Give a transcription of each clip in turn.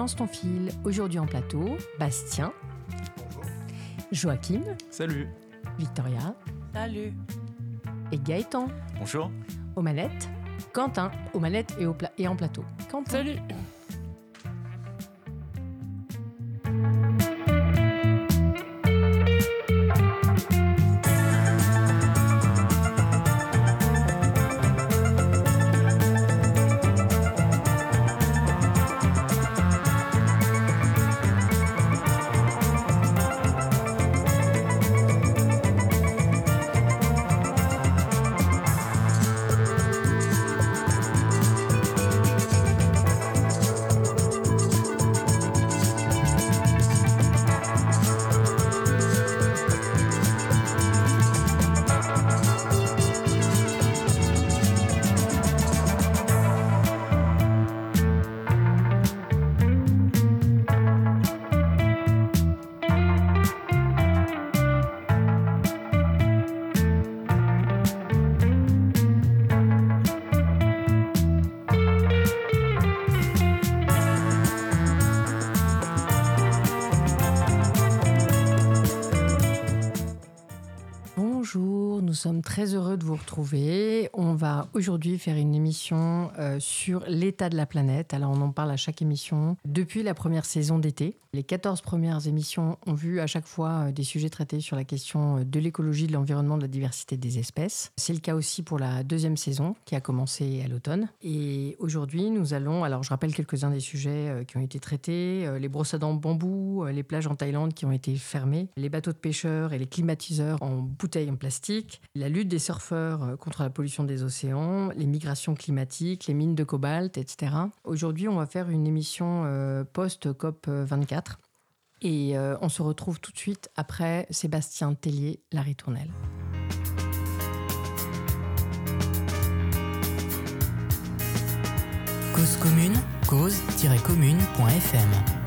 Balance ton fil. Aujourd'hui en plateau, Bastien. Joachim. Salut. Victoria. Salut. Et Gaëtan. Bonjour. Aux manettes. Quentin. Aux manettes et, au pla- et en plateau. Quentin. Salut. was très heureux de vous retrouver. On va aujourd'hui faire une émission euh, sur l'état de la planète. Alors on en parle à chaque émission depuis la première saison d'été. Les 14 premières émissions ont vu à chaque fois euh, des sujets traités sur la question euh, de l'écologie, de l'environnement, de la diversité des espèces. C'est le cas aussi pour la deuxième saison qui a commencé à l'automne. Et aujourd'hui nous allons, alors je rappelle quelques-uns des sujets qui ont été traités, les brosses à dents bambou, les plages en Thaïlande qui ont été fermées, les bateaux de pêcheurs et les climatiseurs en bouteilles en plastique, la lutte des surfeurs euh, contre la pollution des océans, les migrations climatiques, les mines de cobalt, etc. Aujourd'hui, on va faire une émission euh, post-COP 24. Et euh, on se retrouve tout de suite après Sébastien Tellier, la ritournelle. Cause commune, cause-commune.fm.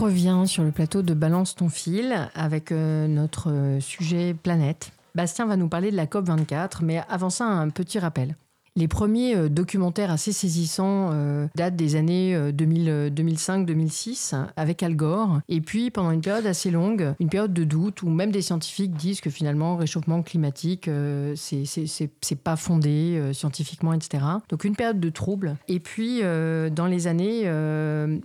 On revient sur le plateau de Balance ton fil avec euh, notre euh, sujet planète. Bastien va nous parler de la COP24, mais avant ça, un petit rappel. Les premiers euh, documentaires assez saisissants euh, datent des années 2005-2006 euh, avec Al Gore. Et puis, pendant une période assez longue, une période de doute où même des scientifiques disent que finalement, réchauffement climatique, c'est pas fondé scientifiquement, etc. Donc, une période de trouble. Et puis, dans les années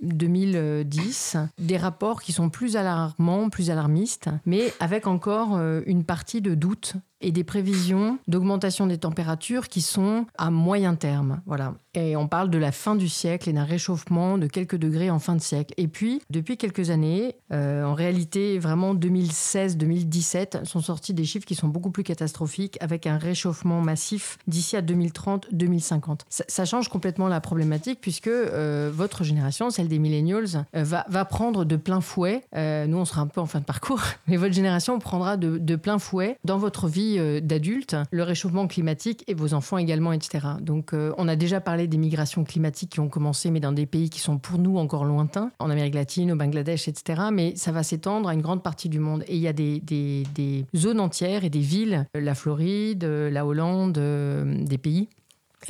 2010, des rapports qui sont plus alarmants, plus alarmistes, mais avec encore une partie de doute et des prévisions d'augmentation des températures qui sont à moyen terme. Voilà. Et on parle de la fin du siècle et d'un réchauffement de quelques degrés en fin de siècle. Et puis, depuis quelques années, euh, en réalité, vraiment 2016-2017 sont sortis des chiffres qui sont beaucoup plus catastrophiques avec un réchauffement massif d'ici à 2030-2050. Ça, change complètement la problématique puisque euh, votre génération, celle des millennials, euh, va, va, prendre de plein fouet, nous on sera un peu en fin de parcours, mais votre génération prendra de, de plein fouet dans votre vie d'adulte le réchauffement climatique et vos enfants également, etc. Donc on a déjà parlé des migrations climatiques qui ont commencé, mais dans des pays qui sont pour nous encore lointains, en Amérique latine, au Bangladesh, etc. Mais ça va s'étendre à une grande partie du monde. Et il y a des, des, zones entières et des villes, la Floride, la Hollande, euh, des pays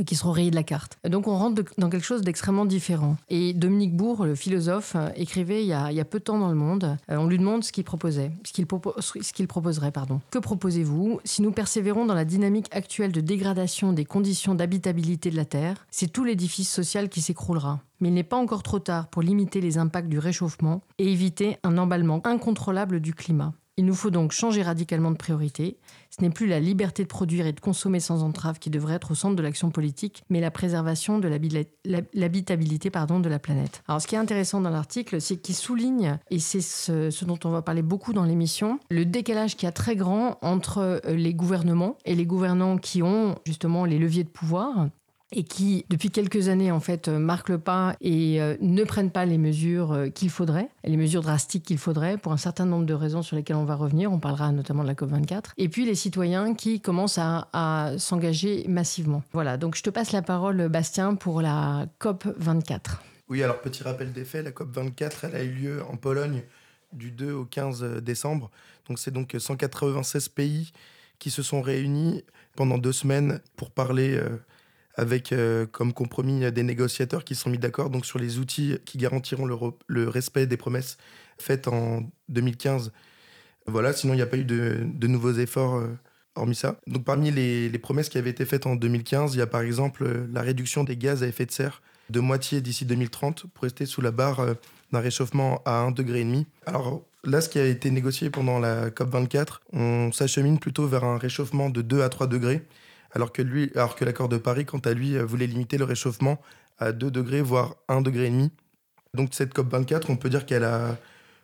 qui seront rayés de la carte. Donc on rentre dans quelque chose d'extrêmement différent. Et Dominique Bourg, le philosophe, euh, écrivait il y, a, peu de temps dans le monde, euh, on lui demande ce qu'il proposait, ce qu'il proposerait. Pardon. Que proposez-vous? Si nous persévérons dans la dynamique actuelle de dégradation des conditions d'habitabilité de la Terre, c'est tout l'édifice social qui s'écroulera. Mais il n'est pas encore trop tard pour limiter les impacts du réchauffement et éviter un emballement incontrôlable du climat. Il nous faut donc changer radicalement de priorité. Ce n'est plus la liberté de produire et de consommer sans entrave qui devrait être au centre de l'action politique, mais la préservation de l'habitabilité de la planète. Alors ce qui est intéressant dans l'article, c'est qu'il souligne, et c'est ce, ce, dont on va parler beaucoup dans l'émission, le décalage qui a très grand entre euh, les gouvernements et les gouvernants qui ont justement les leviers de pouvoir et qui, depuis quelques années, en fait, euh, marquent le pas et euh, ne prennent pas les mesures euh, qu'il faudrait, les mesures drastiques qu'il faudrait, pour un certain nombre de raisons sur lesquelles on va revenir. On parlera notamment de la COP24. Et puis les citoyens qui commencent à, s'engager massivement. Voilà, donc je te passe la parole, Bastien, pour la COP24. Oui, alors petit rappel des faits, la COP24, elle a eu lieu en Pologne du 2 au 15 décembre. Donc c'est donc 196 pays qui se sont réunis pendant deux semaines pour parler avec euh, comme compromis des négociateurs qui sont mis d'accord donc sur les outils qui garantiront le, respect des promesses faites en 2015. Voilà, sinon il n'y a pas eu de, nouveaux efforts euh, hormis ça. Donc parmi les, promesses qui avaient été faites en 2015, il y a par exemple euh, la réduction des gaz à effet de serre de moitié d'ici 2030 pour rester sous la barre d'un réchauffement à 1,5 degré. Alors là, ce qui a été négocié pendant la COP24, on s'achemine plutôt vers un réchauffement de 2 à 3 degrés alors que, lui, alors que l'accord de Paris, quant à lui, euh, voulait limiter le réchauffement à 2 degrés, voire 1 degré. Donc cette COP24, on peut dire qu'elle a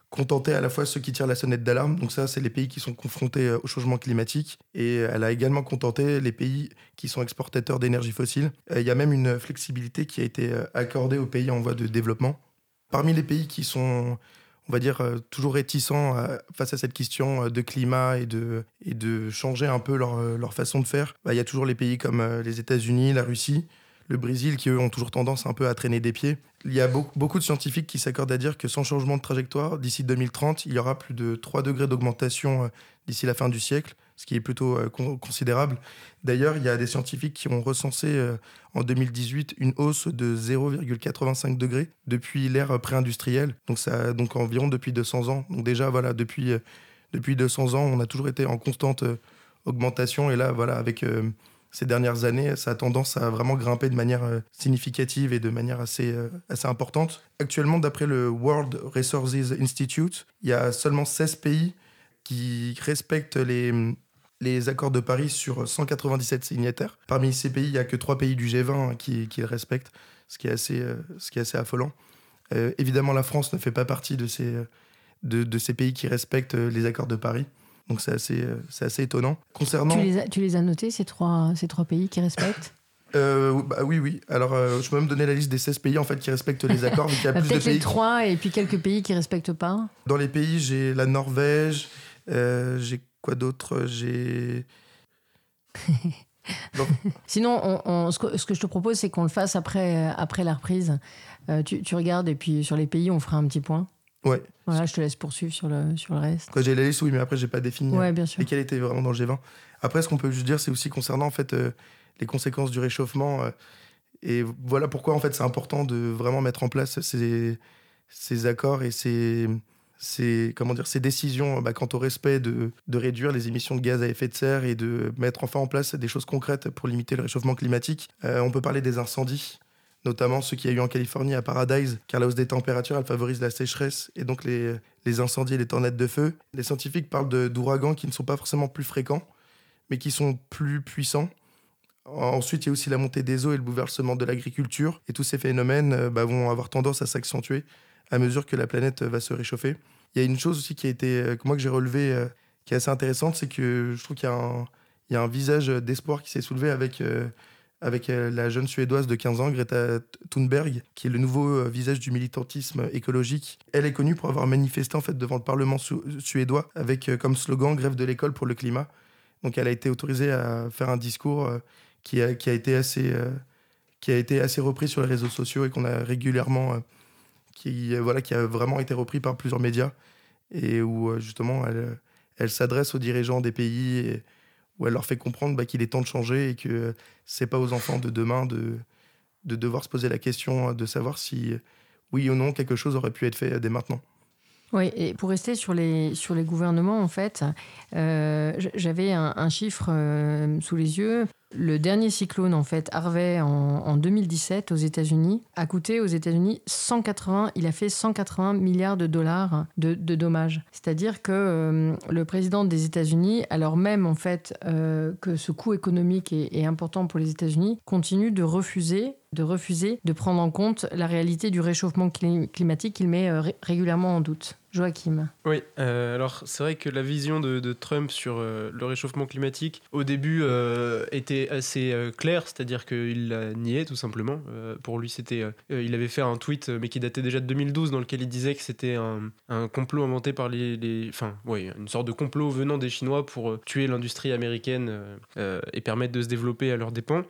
contenté à la fois ceux qui tirent la sonnette d'alarme, donc ça c'est les pays qui sont confrontés euh, au changement climatique, et elle a également contenté les pays qui sont exportateurs d'énergie fossile. Euh, il y a même une flexibilité qui a été accordée aux pays en voie de développement. Parmi les pays qui sont on va dire, euh, toujours réticents face à cette question euh, de climat et de, changer un peu leur, euh, leur façon de faire. Bah, il y a toujours les pays comme les États-Unis, la Russie, le Brésil, qui eux ont toujours tendance un peu à traîner des pieds. Il y a beaucoup de scientifiques qui s'accordent à dire que sans changement de trajectoire, d'ici 2030, il y aura plus de 3 degrés d'augmentation d'ici la fin du siècle ce qui est plutôt euh, considérable. D'ailleurs, il y a des scientifiques qui ont recensé euh, en 2018 une hausse de 0,85 degrés depuis l'ère pré-industrielle, donc, ça, donc environ depuis 200 ans. Donc déjà, voilà, depuis, euh, depuis 200 ans, on a toujours été en constante augmentation, et là, voilà, avec ces dernières années, ça a tendance à vraiment grimper de manière significative et de manière assez, assez importante. Actuellement, d'après le World Resources Institute, il y a seulement 16 pays qui respectent les, les accords de Paris sur 197 signataires. Parmi ces pays, il n'y a que trois pays du G20 qui, qui, le respectent, ce qui est assez, euh, ce qui est assez affolant. Euh, évidemment, la France ne fait pas partie de ces, de, de ces pays qui respectent euh, les accords de Paris. Donc c'est assez, c'est assez étonnant. Concernant... Tu, les as, tu les as notés, ces trois, ces trois pays qui respectent? Bah oui, oui. Alors, je peux même donner la liste des 16 pays en fait qui respectent les accords. il y a plus de pays. les trois et puis quelques pays qui respectent pas. Dans les pays, j'ai la Norvège, j'ai Quoi d'autre J'ai Donc- Sinon, on- on- ce, que, ce que je te propose, c'est qu'on le fasse après, euh, après la reprise. Euh, tu, tu regardes et puis sur les pays, on fera un petit point. Ouais. Voilà, je te laisse poursuivre sur le, sur le reste. J'ai la liste, oui, mais après, j'ai pas défini euh, Ouais, bien sûr. lesquels étaient vraiment dans le G20. Après, ce qu'on peut juste dire, c'est aussi concernant en fait euh, les conséquences du réchauffement. euh, et voilà pourquoi en fait c'est important de vraiment mettre en place ces, ces accords et ces, ces, comment dire, ces décisions bah, quant au respect de, de réduire les émissions de gaz à effet de serre et de mettre enfin en place des choses concrètes pour limiter le réchauffement climatique. Euh, on peut parler des incendies notamment ceux qu'il y a eu en Californie à Paradise, car la hausse des températures, elle favorise la sécheresse et donc les, les incendies et les tornades de feu. Les scientifiques parlent d'ouragans qui ne sont pas forcément plus fréquents, mais qui sont plus puissants. Ensuite, il y a aussi la montée des eaux et le bouleversement de l'agriculture. Et tous ces phénomènes euh, bah, vont avoir tendance à s'accentuer à mesure que la planète euh, va se réchauffer. Il y a une chose aussi qui a été, euh, que moi que j'ai relevé, euh, qui est assez intéressante, c'est que je trouve qu'il y a un, visage d'espoir qui s'est soulevé avec, avec la jeune Suédoise de 15 ans, Greta Thunberg, qui est le nouveau visage du militantisme écologique. Elle est connue pour avoir manifesté en fait devant le Parlement su- suédois avec comme slogan Grève de l'école pour le climat. Donc elle a été autorisée à faire un discours qui, a, qui, a été assez, qui a été assez repris sur les réseaux sociaux et qu'on a régulièrement, qui, voilà, qui a vraiment été repris par plusieurs médias et où euh, justement elle, elle s'adresse aux dirigeants des pays et où elle leur fait comprendre bah, qu'il est temps de changer et que c'est pas aux enfants de demain de, de devoir se poser la question euh, de savoir si oui ou non quelque chose aurait pu être fait euh, dès maintenant. Oui, et pour rester sur les, sur les gouvernements, en fait, euh, j'avais un, chiffre sous les yeux. Le dernier cyclone, en fait, Harvey, en, en 2017, aux États-Unis, a coûté aux États-Unis 180, il a fait 180 milliards de dollars de, dommages. C'est-à-dire que euh, le président des États-Unis, alors même, en fait, euh, que ce coût économique est, est important pour les États-Unis, continue de refuser de refuser de prendre en compte la réalité du réchauffement cli- climatique qu'il met euh, ré- régulièrement en doute. Joachim. Oui, euh, alors c'est vrai que la vision de, Trump sur euh, le réchauffement climatique, au début, euh, était assez claire, c'est-à-dire qu'il la niait tout simplement. Pour lui, c'était, il avait fait un tweet, mais qui datait déjà de 2012, dans lequel il disait que c'était un, complot inventé par les, les- enfin, oui, une sorte de complot venant des Chinois pour tuer l'industrie américaine et permettre de se développer à leurs dépens.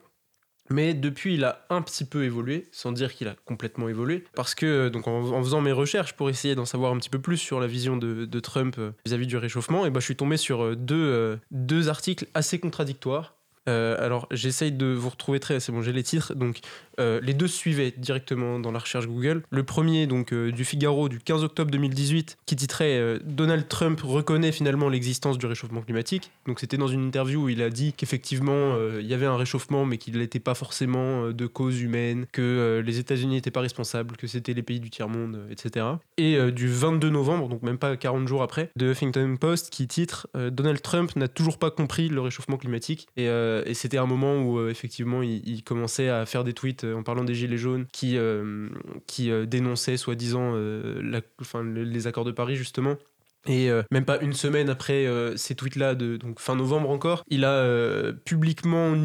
Mais depuis, il a un petit peu évolué, sans dire qu'il a complètement évolué, parce que euh, donc en, faisant mes recherches pour essayer d'en savoir un petit peu plus sur la vision de, Trump euh, vis-à-vis du réchauffement, et ben, je suis tombé sur euh, deux, deux articles assez contradictoires. Euh, alors j'essaye de vous retrouver très, c'est bon, j'ai les titres. Donc euh, les deux suivaient directement dans la recherche Google. Le premier donc euh, du Figaro du 15 octobre 2018 qui titrait Donald Trump reconnaît finalement l'existence du réchauffement climatique. Donc c'était dans une interview où il a dit qu'effectivement il y avait un réchauffement mais qu'il n'était pas forcément de cause humaine, que les États-Unis n'étaient pas responsables, que c'était les pays du tiers monde, euh, etc. Et du 22 novembre, donc même pas 40 jours après, de Huffington Post qui titre Donald Trump n'a toujours pas compris le réchauffement climatique et, euh, et c'était un moment où euh, effectivement il, commençait à faire des tweets euh, en parlant des gilets jaunes qui, dénonçaient soi-disant les accords de Paris justement. Et euh, même pas une semaine après euh, ces tweets-là, de donc fin novembre encore, il a euh, publiquement,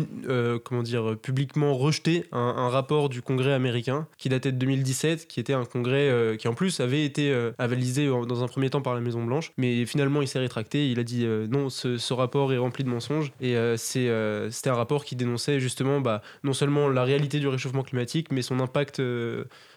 comment dire, publiquement rejeté un, rapport du Congrès américain qui datait de 2017, qui était un congrès qui en plus avait été avalisé dans un premier temps par la Maison Blanche, mais finalement il s'est rétracté. Il a dit non, ce, ce rapport est rempli de mensonges. Et c'est c'était un rapport qui dénonçait justement bah, non seulement la réalité du réchauffement climatique, mais son impact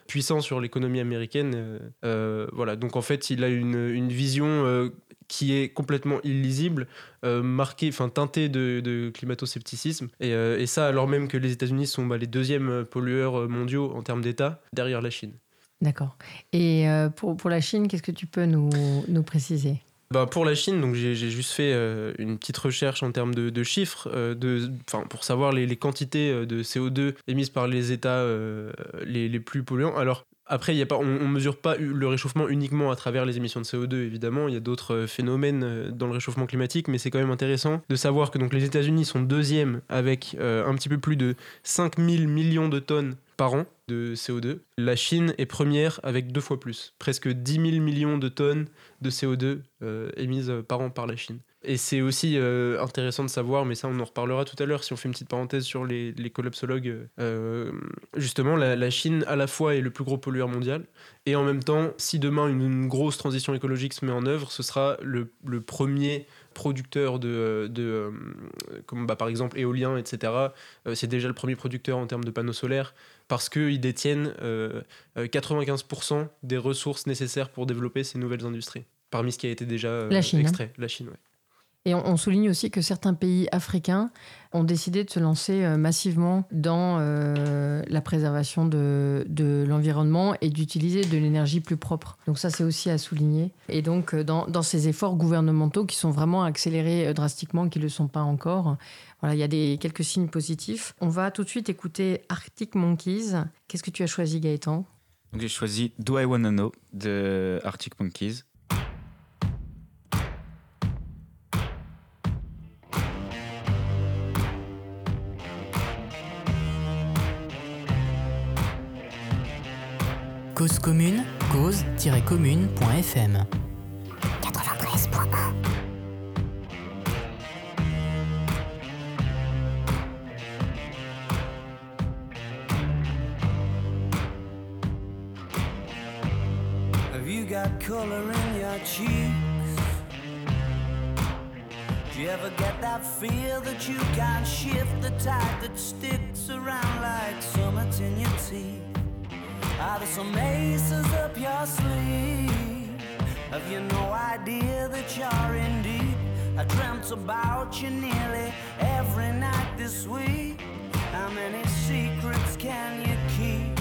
puissant sur l'économie américaine. euh, euh, voilà, donc en fait, il a une, vision euh, qui est complètement illisible, marquée, enfin teintée de, climato-scepticisme. Et, ça, alors même que les États-Unis sont bah, les deuxièmes pollueurs mondiaux en termes d'État, derrière la Chine. D'accord. Et pour, pour la Chine, qu'est-ce que tu peux nous, nous préciser? Bah, pour la Chine, donc j'ai juste fait euh, une petite recherche en termes de, chiffres, euh, pour savoir les, quantités euh, de CO2 émises par les États les, les plus polluants. Alors après, y a pas, on ne mesure pas le réchauffement uniquement à travers les émissions de CO2, évidemment. Il y a d'autres phénomènes dans le réchauffement climatique, mais c'est quand même intéressant de savoir que donc, les États-Unis sont deuxièmes avec un petit peu plus de 5000 millions de tonnes par an de CO2. La Chine est première avec deux fois plus, presque 10 000 millions de tonnes de CO2 euh, émises euh, par an par la Chine. Et c'est aussi euh, intéressant de savoir, mais ça on en reparlera tout à l'heure si on fait une petite parenthèse sur les, les collapsologues. justement, la, Chine à la fois est le plus gros pollueur mondial, et en même temps, si demain une, grosse transition écologique se met en œuvre, ce sera le, premier producteur de, de comme bah, par exemple éolien, etc. c'est déjà le premier producteur en termes de panneaux solaires parce qu'ils détiennent 95% des ressources nécessaires pour développer ces nouvelles industries, parmi ce qui a été déjà La Chine, hein. extrait. La Chine, ouais. Et on, souligne aussi que certains pays africains ont décidé de se lancer euh, massivement dans euh, la préservation de, de l'environnement et d'utiliser de l'énergie plus propre. Donc ça, c'est aussi à souligner. Et donc, euh, dans, dans ces efforts gouvernementaux qui sont vraiment accélérés drastiquement, qui ne le sont pas encore, voilà, il y a des, quelques signes positifs. On va tout de suite écouter Arctic Monkeys. Qu'est-ce que tu as choisi, Gaëtan? J'ai choisi Do I Wanna Know de Arctic Monkeys. Cause commune, cause-commune.fm 93.1 Have you got color in your cheeks? Do you ever get that feel that you can't shift the tide that sticks around like summits in your teeth? Are there some aces up your sleeve? Have you no idea that you're in deep? I dreamt about you nearly every night this week. How many secrets can you keep?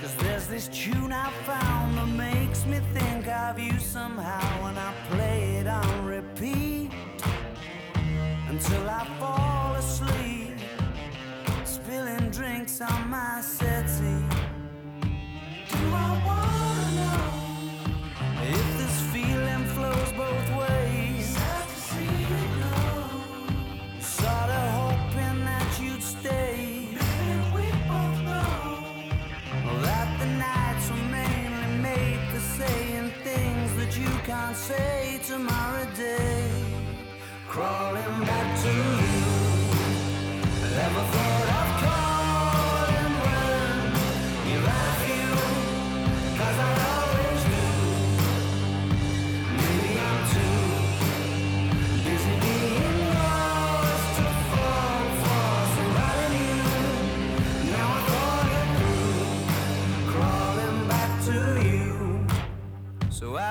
Cause there's this tune I found that makes me think of you somehow when I play it on repeat until I fall asleep, spilling drinks on my settee. Can't say tomorrow day. Crawling back to you. Never thought of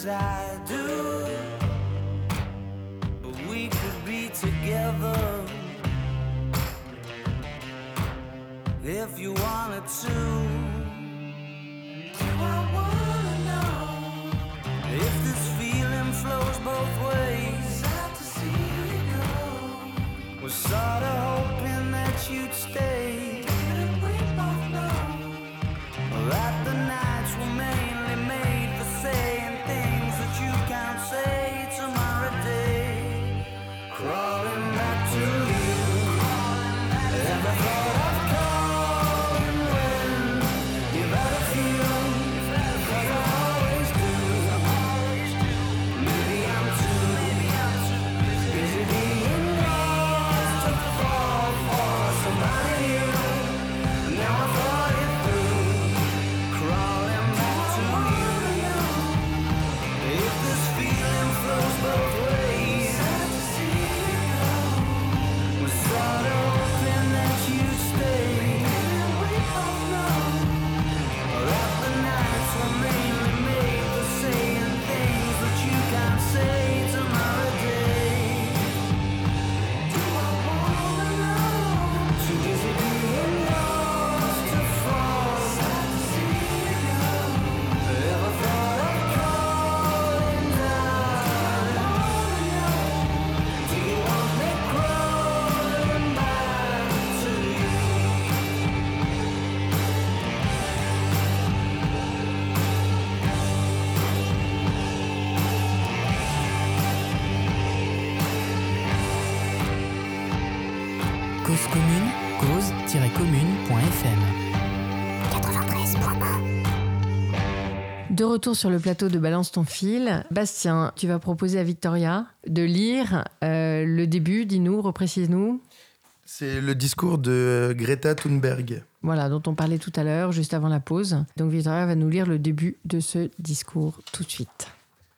as I do. But we could be together if you wanted to. Do I wanna know if this feeling flows both ways? Sad to see you go. Was sorta hoping that you'd stay. Retour sur le plateau de Balance ton fil, Bastien, tu vas proposer à Victoria de lire euh, le début, dis-nous, reprécise-nous. C'est le discours de Greta Thunberg. Voilà, dont on parlait tout à l'heure, juste avant la pause. Donc Victoria va nous lire le début de ce discours tout de suite.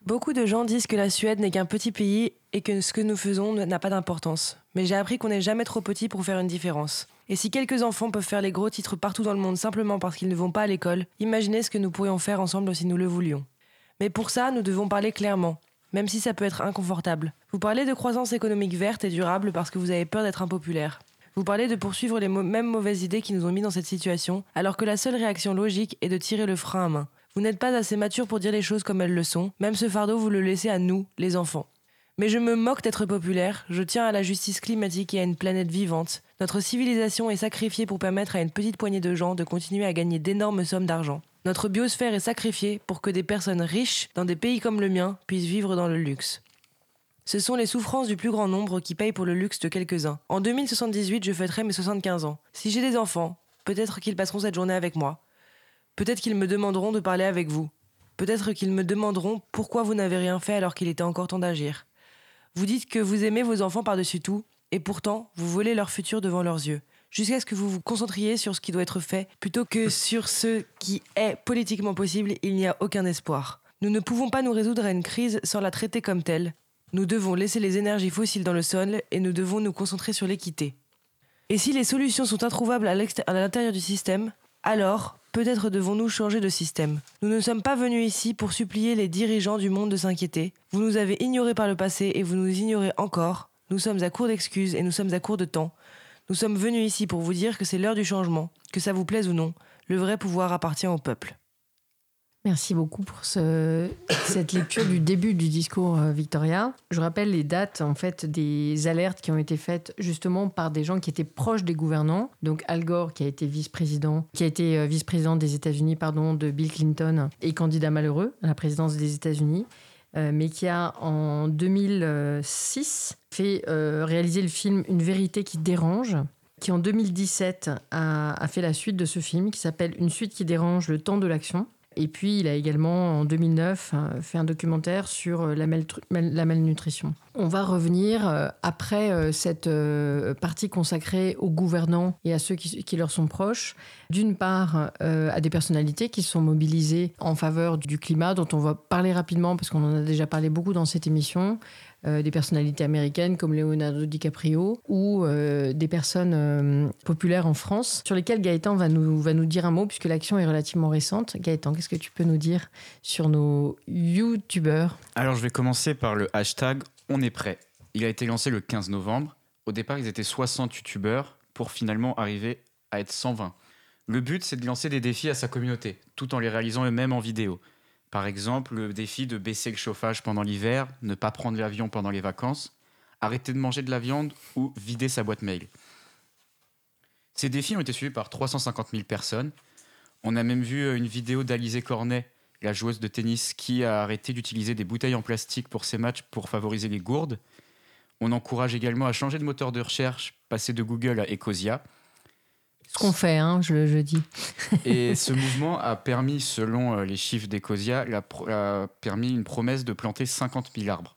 Beaucoup de gens disent que la Suède n'est qu'un petit pays et que ce que nous faisons n'a pas d'importance. Mais j'ai appris qu'on n'est jamais trop petit pour faire une différence. Et si quelques enfants peuvent faire les gros titres partout dans le monde simplement parce qu'ils ne vont pas à l'école, imaginez ce que nous pourrions faire ensemble si nous le voulions. Mais pour ça, nous devons parler clairement, même si ça peut être inconfortable. Vous parlez de croissance économique verte et durable parce que vous avez peur d'être impopulaire. Vous parlez de poursuivre les mêmes mauvaises idées qui nous ont mis dans cette situation, alors que la seule réaction logique est de tirer le frein à main. Vous n'êtes pas assez mature pour dire les choses comme elles le sont, même ce fardeau vous le laissez à nous, les enfants. Mais je me moque d'être populaire, je tiens à la justice climatique et à une planète vivante. Notre civilisation est sacrifiée pour permettre à une petite poignée de gens de continuer à gagner d'énormes sommes d'argent. Notre biosphère est sacrifiée pour que des personnes riches, dans des pays comme le mien, puissent vivre dans le luxe. Ce sont les souffrances du plus grand nombre qui payent pour le luxe de quelques-uns. En 2078, je fêterai mes 75 ans. Si j'ai des enfants, peut-être qu'ils passeront cette journée avec moi. Peut-être qu'ils me demanderont de parler avec vous. Peut-être qu'ils me demanderont pourquoi vous n'avez rien fait alors qu'il était encore temps d'agir. Vous dites que vous aimez vos enfants par-dessus tout, et pourtant, vous volez leur futur devant leurs yeux. Jusqu'à ce que vous vous concentriez sur ce qui doit être fait, plutôt que sur ce qui est politiquement possible, il n'y a aucun espoir. Nous ne pouvons pas nous résoudre à une crise sans la traiter comme telle. Nous devons laisser les énergies fossiles dans le sol et nous devons nous concentrer sur l'équité. Et si les solutions sont introuvables à l'intérieur du système, alors peut-être devons-nous changer de système. Nous ne sommes pas venus ici pour supplier les dirigeants du monde de s'inquiéter. Vous nous avez ignorés par le passé et vous nous ignorez encore. Nous sommes à court d'excuses et nous sommes à court de temps. Nous sommes venus ici pour vous dire que c'est l'heure du changement, que ça vous plaise ou non. Le vrai pouvoir appartient au peuple. Merci beaucoup pour ce- cette lecture du début du discours, euh, Victoria. Je rappelle les dates en fait des alertes qui ont été faites justement par des gens qui étaient proches des gouvernants. Donc Al Gore qui a été vice-président, qui a été euh, vice-président des États-Unis, pardon, de Bill Clinton et candidat malheureux à la présidence des États-Unis. euh, mais qui a en 2006 fait réaliser le film Une vérité qui dérange, qui en 2017 a, a fait la suite de ce film qui s'appelle Une suite qui dérange, le temps de l'action. Et puis, il a également, en 2009, euh, fait un documentaire sur euh, la, mal- la malnutrition. On va revenir euh, après cette partie consacrée aux gouvernants et à ceux qui, qui leur sont proches. D'une part, à des personnalités qui sont mobilisées en faveur du climat, dont on va parler rapidement parce qu'on en a déjà parlé beaucoup dans cette émission. Euh, des personnalités américaines comme Leonardo DiCaprio ou euh, des personnes euh, populaires en France sur lesquelles Gaëtan va nous, va nous dire un mot puisque l'action est relativement récente. Gaëtan, qu'est-ce que tu peux nous dire sur nos YouTubeurs Alors, je vais commencer par le hashtag On est prêt. Il a été lancé le 15 novembre. Au départ, ils étaient 60 youtubeurs pour finalement arriver à être 120. Le but, c'est de lancer des défis à sa communauté, tout en les réalisant eux-mêmes en vidéo. Par exemple, le défi de baisser le chauffage pendant l'hiver, ne pas prendre l'avion pendant les vacances, arrêter de manger de la viande ou vider sa boîte mail. Ces défis ont été suivis par 350 000 personnes. On a même vu euh, une vidéo d'Alizé Cornet, la joueuse de tennis, qui a arrêté d'utiliser des bouteilles en plastique pour ses matchs pour favoriser les gourdes. On encourage également à changer de moteur de recherche, passer de Google à Ecosia. Ce qu'on fait, hein, je, je dis. Et ce mouvement a permis, selon euh, les chiffres d'Ecosia, a permis une promesse de planter 50 000 arbres.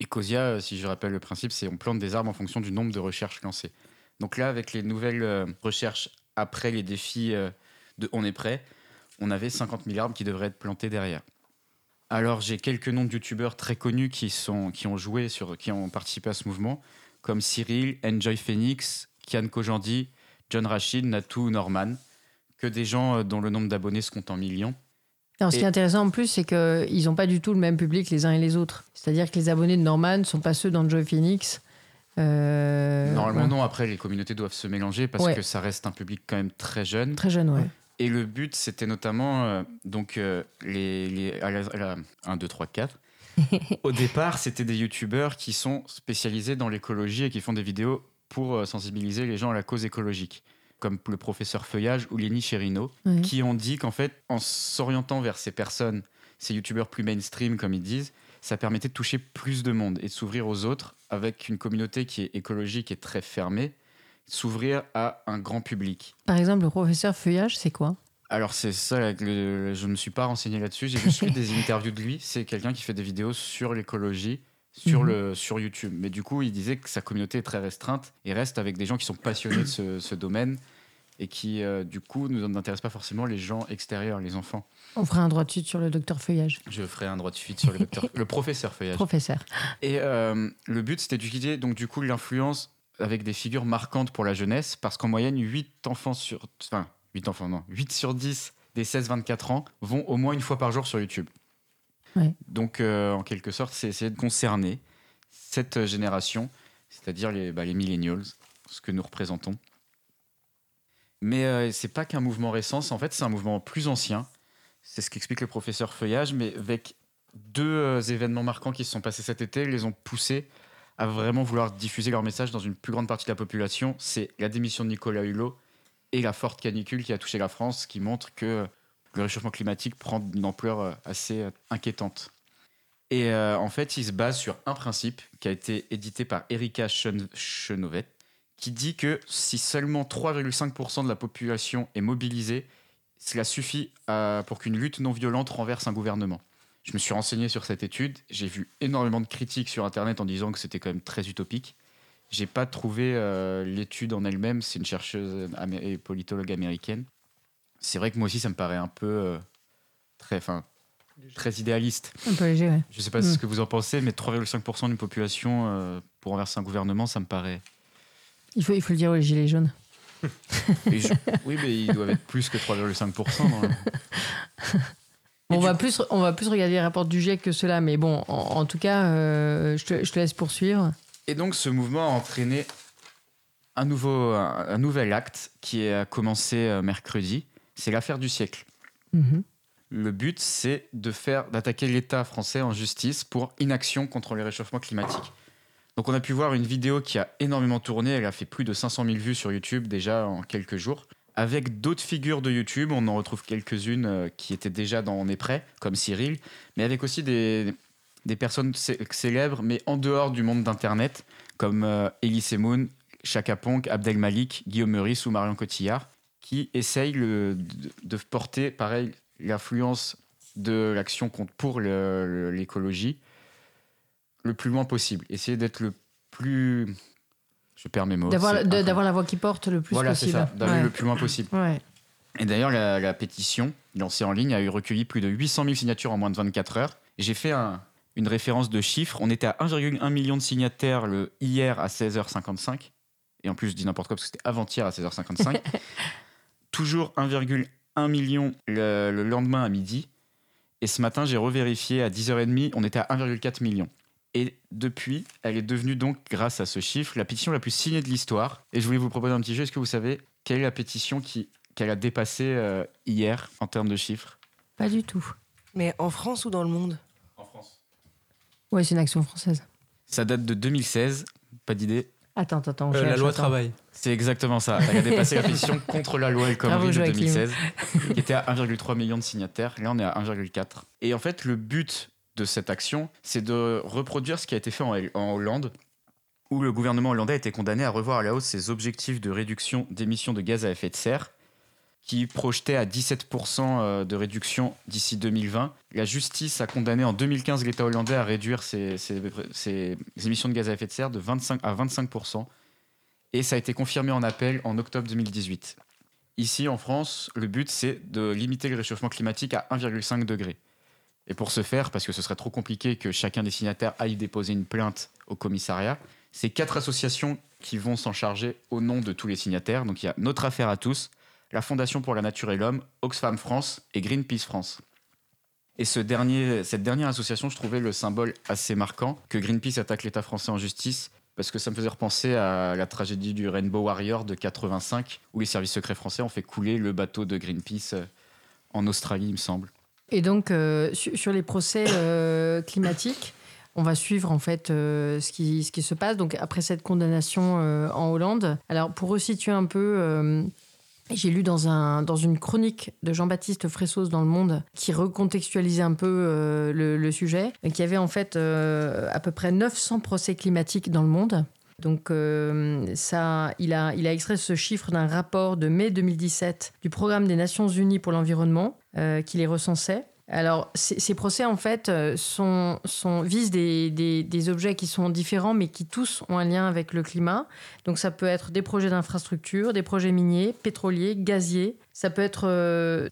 Ecosia, euh, si je rappelle le principe, c'est on plante des arbres en fonction du nombre de recherches lancées. Donc là, avec les nouvelles euh, recherches après les défis de On est prêt, on avait 50 000 arbres qui devraient être plantés derrière. Alors j'ai quelques noms de youtubeurs très connus qui, sont, qui ont joué, sur, qui ont participé à ce mouvement, comme Cyril, Enjoy Phoenix, Kian Kojandi, John Rachid, Natou, Norman, que des gens euh, dont le nombre d'abonnés se compte en millions. Alors, ce qui est intéressant en plus, c'est qu'ils n'ont pas du tout le même public les uns et les autres. C'est-à-dire que les abonnés de Norman ne sont pas ceux d'Enjoy Phoenix. Euh, Normalement, ouais. non, après, les communautés doivent se mélanger parce Ouais. que ça reste un public quand même très jeune. Très jeune, ouais. Et le but, c'était notamment euh, donc euh, les, les à la- à la- 1, 2, 3, 4. Au départ, c'était des youtubeurs qui sont spécialisés dans l'écologie et qui font des vidéos pour euh, sensibiliser les gens à la cause écologique, comme le professeur Feuillage ou Lenny Cherino, Ouais. qui ont dit qu'en fait, en s'orientant vers ces personnes, ces youtubeurs plus mainstream, comme ils disent, ça permettait de toucher plus de monde et de s'ouvrir aux autres avec une communauté qui est écologique et très fermée, s'ouvrir à un grand public. Par exemple, le professeur Feuillage, c'est quoi? Alors c'est ça, je ne me suis pas renseigné là-dessus, j'ai juste lu des interviews de lui. C'est quelqu'un qui fait des vidéos sur l'écologie sur, Mhm. le, sur YouTube. Mais du coup, il disait que sa communauté est très restreinte et reste avec des gens qui sont passionnés de ce, ce domaine et qui, euh, du coup, ne nous intéressent pas forcément les gens extérieurs, les enfants. On fera un droit de suite sur le docteur Feuillage. Je ferai un droit de suite sur le, docteur, le professeur Feuillage. Professeur. Et euh, le but, c'était d'utiliser donc du coup l'influence avec des figures marquantes pour la jeunesse, parce qu'en moyenne, 8 enfants sur... Enfin, 8 enfants, non. 8 sur 10 des 16-24 ans vont au moins une fois par jour sur YouTube. Donc, euh, en quelque sorte, c'est essayer de concerner cette génération, c'est-à-dire les, bah, les millennials, ce que nous représentons. Mais euh, c'est pas qu'un mouvement récent, en fait, c'est un mouvement plus ancien. C'est ce qu'explique le professeur Feuillage, mais avec deux euh, événements marquants qui se sont passés cet été, les ont poussés à vraiment vouloir diffuser leur message dans une plus grande partie de la population. C'est la démission de Nicolas Hulot et la forte canicule qui a touché la France, qui montre que le réchauffement climatique prend une ampleur euh, assez euh, inquiétante. Et euh, en fait, il se base sur un principe qui a été édité par Erika Chen- Chenovet, qui dit que si seulement 3,5% de la population est mobilisée, cela suffit pour qu'une lutte non violente renverse un gouvernement. Je me suis renseigné sur cette étude, j'ai vu énormément de critiques sur Internet en disant que c'était quand même très utopique. J'ai pas trouvé l'étude en elle-même, c'est une chercheuse et politologue américaine. C'est vrai que moi aussi, ça me paraît un peu euh, très, enfin, très idéaliste. Un peu léger, ouais. Je sais pas Mm. ce que vous en pensez, mais 3,5% d'une population euh, pour renverser un gouvernement, ça me paraît. Il faut, il faut le dire aux gilets jaunes. Je- Oui, mais ils doivent être plus que 3,5%. dans le- On va, coup- plus, on va plus regarder les rapports du GIEC que cela, mais bon, en, en tout cas, euh, je, te, je te laisse poursuivre. Et donc, ce mouvement a entraîné un, nouveau, un, un nouvel acte qui a commencé euh, mercredi. C'est l'affaire du siècle. Mhm. Le but, c'est de faire d'attaquer l'État français en justice pour inaction contre le réchauffement climatique. Donc, on a pu voir une vidéo qui a énormément tourné. Elle a fait plus de 500 000 vues sur YouTube déjà en quelques jours. Avec d'autres figures de YouTube, on en retrouve quelques-unes euh, qui étaient déjà dans On est prêt, comme Cyril, mais avec aussi des, des personnes cé- célèbres, mais en dehors du monde d'Internet, comme euh, Elie Semoun, Chaka Ponk, Abdel Malik, Guillaume Meurice ou Marion Cotillard, qui le- de, de porter, pareil, l'influence de l'action pour le- l'écologie le plus loin possible. Essayer d'être le plus... Je perds mes mots. D'avoir la voix qui porte le plus voilà, c'est ça, d'aller Ouais. le plus loin possible. Ouais. Et d'ailleurs, la, la pétition lancée en ligne a eu recueilli plus de 800 000 signatures en moins de 24 heures. J'ai fait un- une référence de chiffres. On était à 1,1 million de signataires le hier à 16h55. Et en plus, je dis n'importe quoi parce que c'était avant-hier à 16h55. Toujours 1,1 million le, le lendemain à midi. Et ce matin, j'ai revérifié à 10h30, on était à 1,4 million. Et depuis, elle est devenue donc, grâce à ce chiffre, la pétition la plus signée de l'histoire. Et je voulais vous proposer un petit jeu. Est-ce que vous savez quelle est la pétition qui, qu'elle a dépassé euh, hier en termes de chiffres? Pas du tout. Mais en France ou dans le monde? En France. Ouais, c'est une action française. Ça date de 2016. Pas d'idée. Attends, attends, Euh, la loi attends. travail. C'est exactement ça. Elle a dépassé la pétition contre la loi El Khomri de Joachim. 2016, qui était à 1,3 million de signataires. Là, on est à 1,4. Et en fait, le but de cette action, c'est de reproduire ce qui a été fait en, en Hollande, où le gouvernement hollandais a été condamné à revoir à la hausse ses objectifs de réduction d'émissions de gaz à effet de serre, qui projetait à 17% euh, de réduction d'ici 2020. La justice a condamné en 2015 l'État hollandais à réduire ses, émissions de gaz à effet de serre de 25 à 25%. Et ça a été confirmé en appel en octobre 2018. Ici, en France, le but, c'est de limiter le réchauffement climatique à 1,5 degré. Et pour ce faire, parce que ce serait trop compliqué que chacun des signataires aille déposer une plainte au commissariat, c'est quatre associations qui vont s'en charger au nom de tous les signataires. Donc il y a Notre Affaire à tous, la Fondation pour la Nature et l'Homme, Oxfam France et Greenpeace France. Et cette dernière association, je trouvais le symbole assez marquant que Greenpeace attaque l'État français en justice parce que ça me faisait repenser à la tragédie du Rainbow Warrior de 85 où les services secrets français ont fait couler le bateau de Greenpeace euh, en Australie, il me semble. Et donc, euh, su- sur les procès euh, climatiques, on va suivre en fait ce, qui, ce qui se passe. Donc, après cette condamnation en Hollande, alors pour resituer un peu, j'ai lu dans, un, dans une chronique de Jean-Baptiste Fressos dans Le Monde qui recontextualisait un peu euh, le, sujet, et qu'il y avait en fait euh, à peu près 900 procès climatiques dans le monde. Donc euh, ça, il a, il a extrait ce chiffre d'un rapport de mai 2017 du Programme des Nations Unies pour l'environnement qui les recensait. Alors, ces, procès, en fait, euh, sont, visent des, objets qui sont différents, mais qui tous ont un lien avec le climat. Donc, ça peut être des projets d'infrastructure, des projets miniers, pétroliers, gaziers. Ça peut être euh,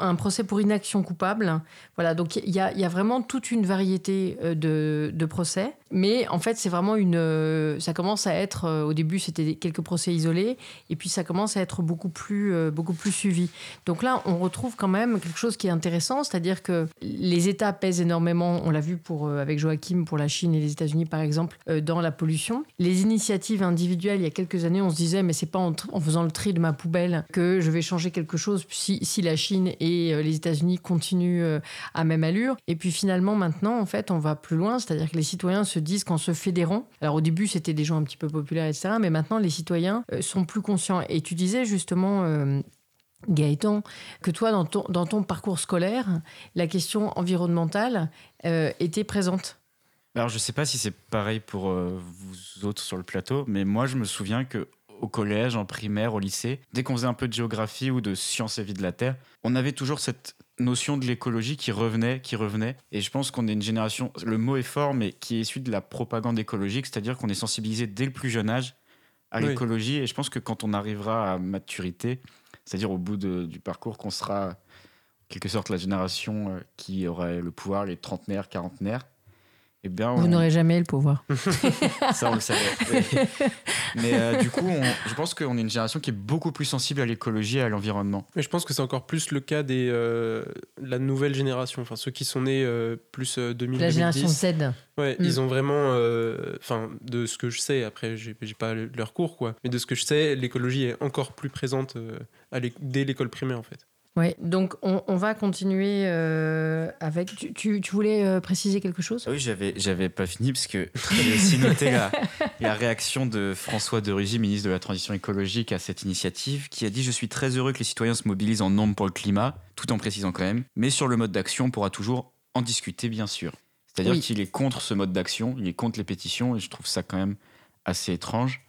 un procès pour inaction coupable. Voilà, donc il y, a, vraiment toute une variété euh, de, procès. Mais en fait, c'est vraiment une. Ça commence à être. Au début, c'était quelques procès isolés, et puis ça commence à être beaucoup plus, beaucoup plus suivi. Donc là, on retrouve quand même quelque chose qui est intéressant, c'est-à-dire que les États pèsent énormément. On l'a vu pour, avec Joachim pour la Chine et les États-Unis, par exemple, dans la pollution. Les initiatives individuelles, il y a quelques années, on se disait, mais c'est pas en, en, faisant le tri de ma poubelle que je vais changer quelque chose si, si la Chine et les États-Unis continuent à même allure. Et puis finalement, maintenant, en fait, on va plus loin, c'est-à-dire que les citoyens se disent qu'en se fédérant, alors au début, c'était des gens un petit peu populaires, etc., mais maintenant, les citoyens sont plus conscients. Et tu disais justement, euh, Gaëtan, que toi, dans ton, dans ton, parcours scolaire, la question environnementale euh, était présente. Alors, je ne sais pas si c'est pareil pour euh, vous autres sur le plateau, mais moi, je me souviens que au collège, en primaire, au lycée, dès qu'on faisait un peu de géographie ou de sciences et vie de la Terre, on avait toujours cette notion de l'écologie qui revenait, qui revenait. Et je pense qu'on est une génération, le mot est fort, mais qui est issu de la propagande écologique, c'est-à-dire qu'on est sensibilisé dès le plus jeune âge à oui. l'écologie. Et je pense que quand on arrivera à maturité, c'est-à-dire au bout de, du parcours, qu'on sera en quelque sorte la génération qui aurait le pouvoir, les trentenaires, quarantenaires. Eh bien, on... Vous n'aurez jamais le pouvoir. Ça, on le savait. Mais, euh, du coup, on, je pense qu'on est une génération qui est beaucoup plus sensible à l'écologie et à l'environnement. Mais je pense que c'est encore plus le cas des euh, la nouvelle génération, enfin ceux qui sont nés euh, plus 2000. La génération Z. Ouais, mm. ils ont vraiment, enfin, de ce que je sais. Après, j'ai pas leur cours, quoi. Mais de ce que je sais, l'écologie est encore plus présente dès l'école primaire, en fait. Oui, donc on, on, va continuer euh, avec. Tu, tu, tu voulais euh, préciser quelque chose? Oui, j'avais, j'avais pas fini parce que j'ai aussi noté la, la, réaction de François de Rugy, ministre de la Transition écologique, à cette initiative, qui a dit Je suis très heureux que les citoyens se mobilisent en nombre pour le climat, tout en précisant quand même, mais sur le mode d'action, on pourra toujours en discuter, bien sûr. C'est-à-dire oui. qu'il est contre ce mode d'action, il est contre les pétitions, et je trouve ça quand même assez étrange.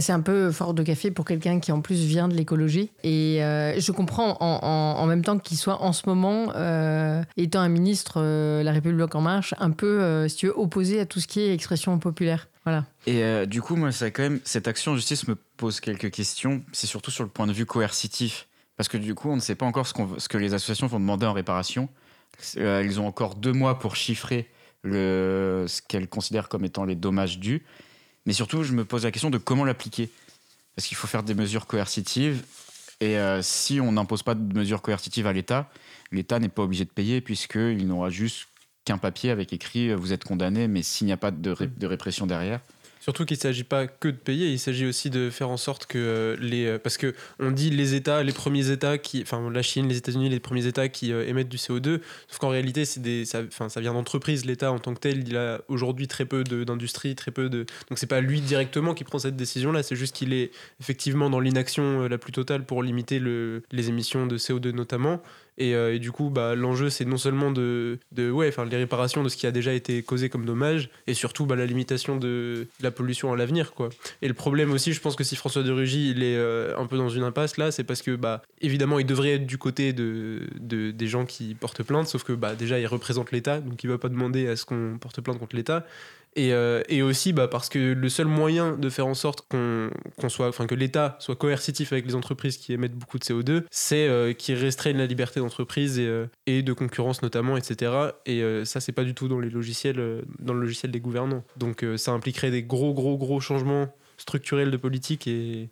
C'est un peu fort de café pour quelqu'un qui en plus vient de l'écologie. Et euh, je comprends en, même temps qu'il soit en ce moment, euh, étant un ministre, euh, La République en marche, un peu, si tu veux, opposé à tout ce qui est expression populaire. Voilà. Et du coup, moi, ça quand même, cette action en justice me pose quelques questions. C'est surtout sur le point de vue coercitif. Parce que du coup, on ne sait pas encore ce, qu ce que les associations vont demander en réparation. Ils ont encore deux mois pour chiffrer ce qu'elles considèrent comme étant les dommages dus. Mais surtout, je me pose la question de comment l'appliquer. Parce qu'il faut faire des mesures coercitives. Et euh, si on n'impose pas de mesures coercitives à l'État, l'État n'est pas obligé de payer puisqu'il n'aura juste qu'un papier avec écrit vous êtes condamné, mais s'il n'y a pas de répression derrière. Surtout qu'il ne s'agit pas que de payer, il s'agit aussi de faire en sorte que les. Parce que on dit les États, les premiers États qui. Enfin, la Chine, les États-Unis, les premiers États qui euh, émettent du CO2. Sauf qu'en réalité, c'est des, ça, ça vient d'entreprises. L'État en tant que tel, il a aujourd'hui très peu d'industrie, très peu de. Donc, c'est pas lui directement qui prend cette décision-là, c'est juste qu'il est effectivement dans l'inaction la plus totale pour limiter le, les émissions de CO2 notamment. Et, euh, et, du coup, bah, l'enjeu, c'est non seulement de, de les réparations de ce qui a déjà été causé comme dommage, et surtout bah, la limitation de, la pollution à l'avenir. quoi. Et le problème aussi, je pense que si François de Rugy il est euh, un peu dans une impasse là, c'est parce que, bah, évidemment, il devrait être du côté de, de, des gens qui portent plainte, sauf que déjà, il représente l'État, donc il ne va pas demander à ce qu'on porte plainte contre l'État. Et, euh, et, aussi bah, parce que le seul moyen de faire en sorte qu'on qu soit, enfin que l'État soit coercitif avec les entreprises qui émettent beaucoup de CO2, c'est euh, qu'ils restreignent la liberté d'entreprise et, euh, de concurrence notamment, etc. Et euh, ça, c'est pas du tout dans les logiciels, dans le logiciel des gouvernants. Donc ça impliquerait des gros, gros, gros changements structurels de politique et,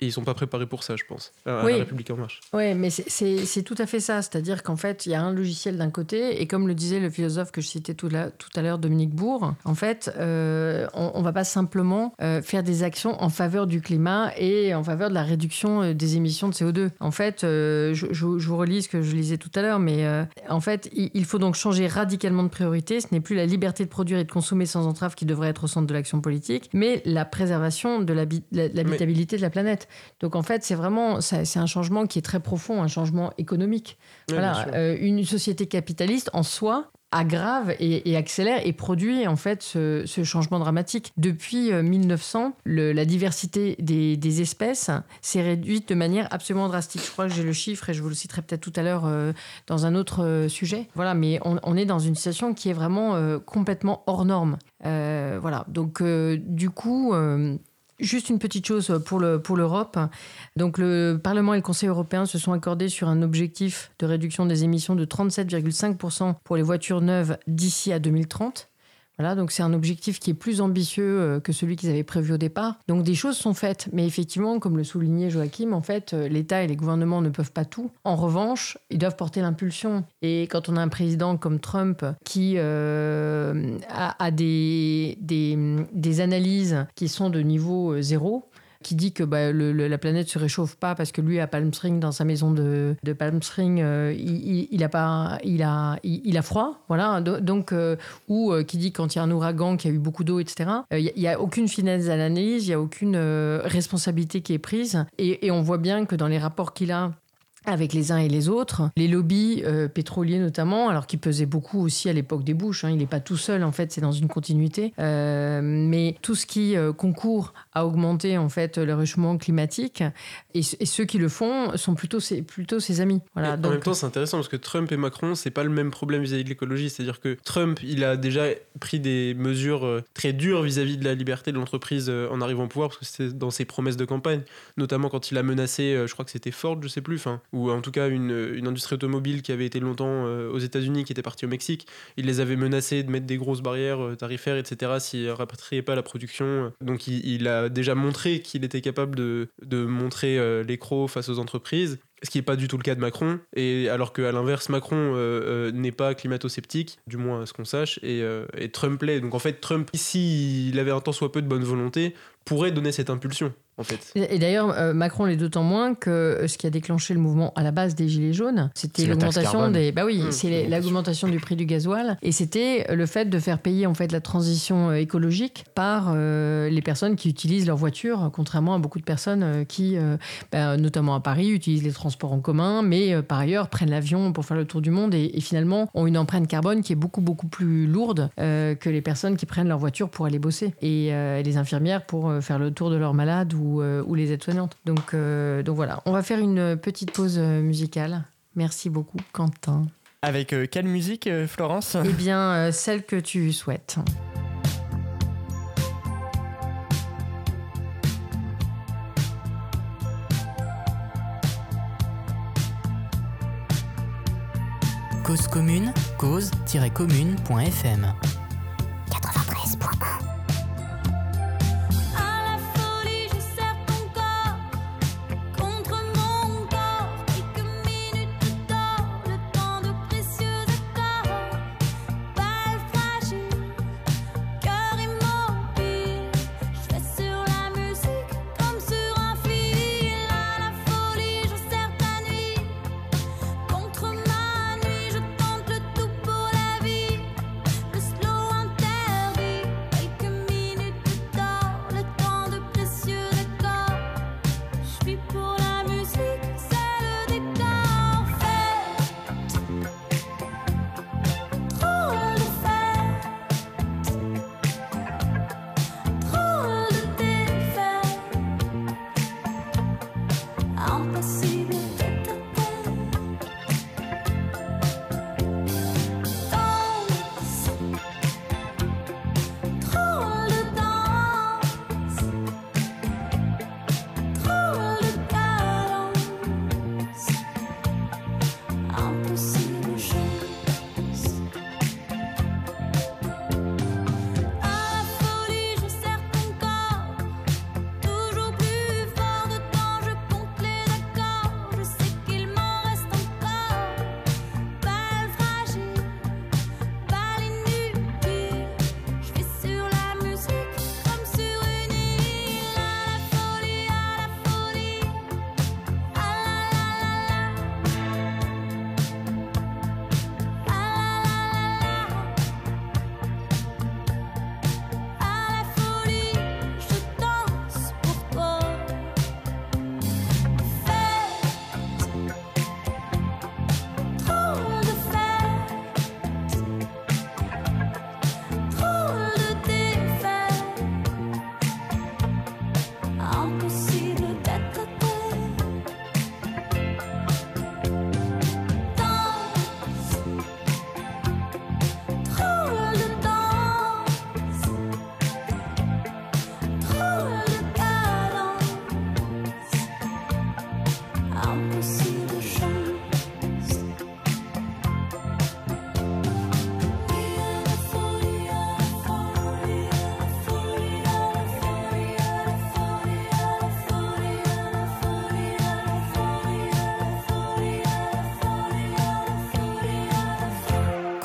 et ils sont pas préparés pour ça, je pense, à oui. la République en marche. Oui, mais c'est tout à fait ça. C'est-à-dire qu'en fait, il y a un logiciel d'un côté, et comme le disait le philosophe que je citais tout, à l'heure, Dominique Bourg, en fait, euh, on ne va pas simplement euh, faire des actions en faveur du climat et en faveur de la réduction euh, des émissions de CO2. En fait, je, je, je, vous relis ce que je lisais tout à l'heure, mais en fait, il, il, faut donc changer radicalement de priorité. Ce n'est plus la liberté de produire et de consommer sans entrave qui devrait être au centre de l'action politique, mais la préservation de l'habitabilité de la planète. Donc en fait, c'est vraiment c'est un changement qui est très profond, un changement économique. Voilà, euh, une société capitaliste en soi aggrave et, et, accélère et produit en fait ce, ce changement dramatique. Depuis 1900, le, la diversité des, des espèces s'est réduite de manière absolument drastique. Je crois que j'ai le chiffre et je vous le citerai peut-être tout à l'heure euh, dans un autre euh, sujet. Voilà, mais on, on, est dans une situation qui est vraiment euh, complètement hors norme. voilà, donc du coup Juste une petite chose pour, le, pour l'Europe. Le Parlement et le Conseil européen se sont accordés sur un objectif de réduction des émissions de 37,5% pour les voitures neuves d'ici à 2030. Voilà, donc c'est un objectif qui est plus ambitieux euh, que celui qu'ils avaient prévu au départ. Donc des choses sont faites, mais effectivement, comme le soulignait Joachim, en fait, euh, l'État et les gouvernements ne peuvent pas tout. En revanche, ils doivent porter l'impulsion. Et quand on a un président comme Trump qui euh, a, des, des, analyses qui sont de niveau zéro, qui dit que bah, la planète se réchauffe pas parce que lui à Palm Springs dans sa maison de, Palm Springs euh, il, a pas il a il, a froid voilà. Donc euh, ou euh, qui dit quand il y a un ouragan qui a eu beaucoup d'eau etc il n'y a aucune finesse à l'analyse il y a aucune responsabilité qui est prise. Et on voit bien que dans les rapports qu'il a avec les uns et les autres. Les lobbies euh, pétroliers notamment, alors qui pesaient beaucoup aussi à l'époque des Bush, hein, il n'est pas tout seul en fait, c'est dans une continuité, euh, mais tout ce qui euh, concourt à augmenter en fait le réchauffement climatique, et, et, ceux qui le font sont plutôt ses, plutôt ses amis. Voilà, donc... En même temps c'est intéressant parce que Trump et Macron, c'est pas le même problème vis-à-vis -vis de l'écologie, c'est-à-dire que Trump, il a déjà pris des mesures très dures vis-à-vis -vis de la liberté de l'entreprise en arrivant au pouvoir, parce que c'était dans ses promesses de campagne, notamment quand il a menacé, je crois que c'était Ford, je sais plus, enfin, ou en tout cas une, une, industrie automobile qui avait été longtemps aux États-Unis, qui était partie au Mexique. Il les avait menacés de mettre des grosses barrières tarifaires, etc., s'ils ne rapatriaient pas la production. Donc il, a déjà montré qu'il était capable de, de montrer euh, l'écro face aux entreprises ce qui n'est pas du tout le cas de Macron, et alors qu'à l'inverse, Macron euh, euh, n'est pas climato-sceptique, du moins à ce qu'on sache, et, euh, et Trump l'est. Donc en fait, Trump, s'il il avait un tant soit peu de bonne volonté, pourrait donner cette impulsion. En fait. Et d'ailleurs, euh, Macron l'est d'autant moins que ce qui a déclenché le mouvement à la base des Gilets jaunes, c'était l'augmentation des. Bah oui, mmh, c'est l'augmentation du prix du gasoil. Et c'était le fait de faire payer en fait la transition écologique par euh, les personnes qui utilisent leur voiture, contrairement à beaucoup de personnes euh, qui, bah, notamment à Paris, utilisent les transports en commun, mais par ailleurs prennent l'avion pour faire le tour du monde et, et, finalement ont une empreinte carbone qui est beaucoup, beaucoup plus lourde que les personnes qui prennent leur voiture pour aller bosser. Et les infirmières pour faire le tour de leurs malades ou ou, euh, ou les aides-soignantes. Donc, euh, donc voilà, on va faire une petite pause euh, musicale. Merci beaucoup, Quentin. Avec euh, quelle musique, Florence? Eh bien, euh, celle que tu souhaites. Cause commune, cause-commune.fm 93.1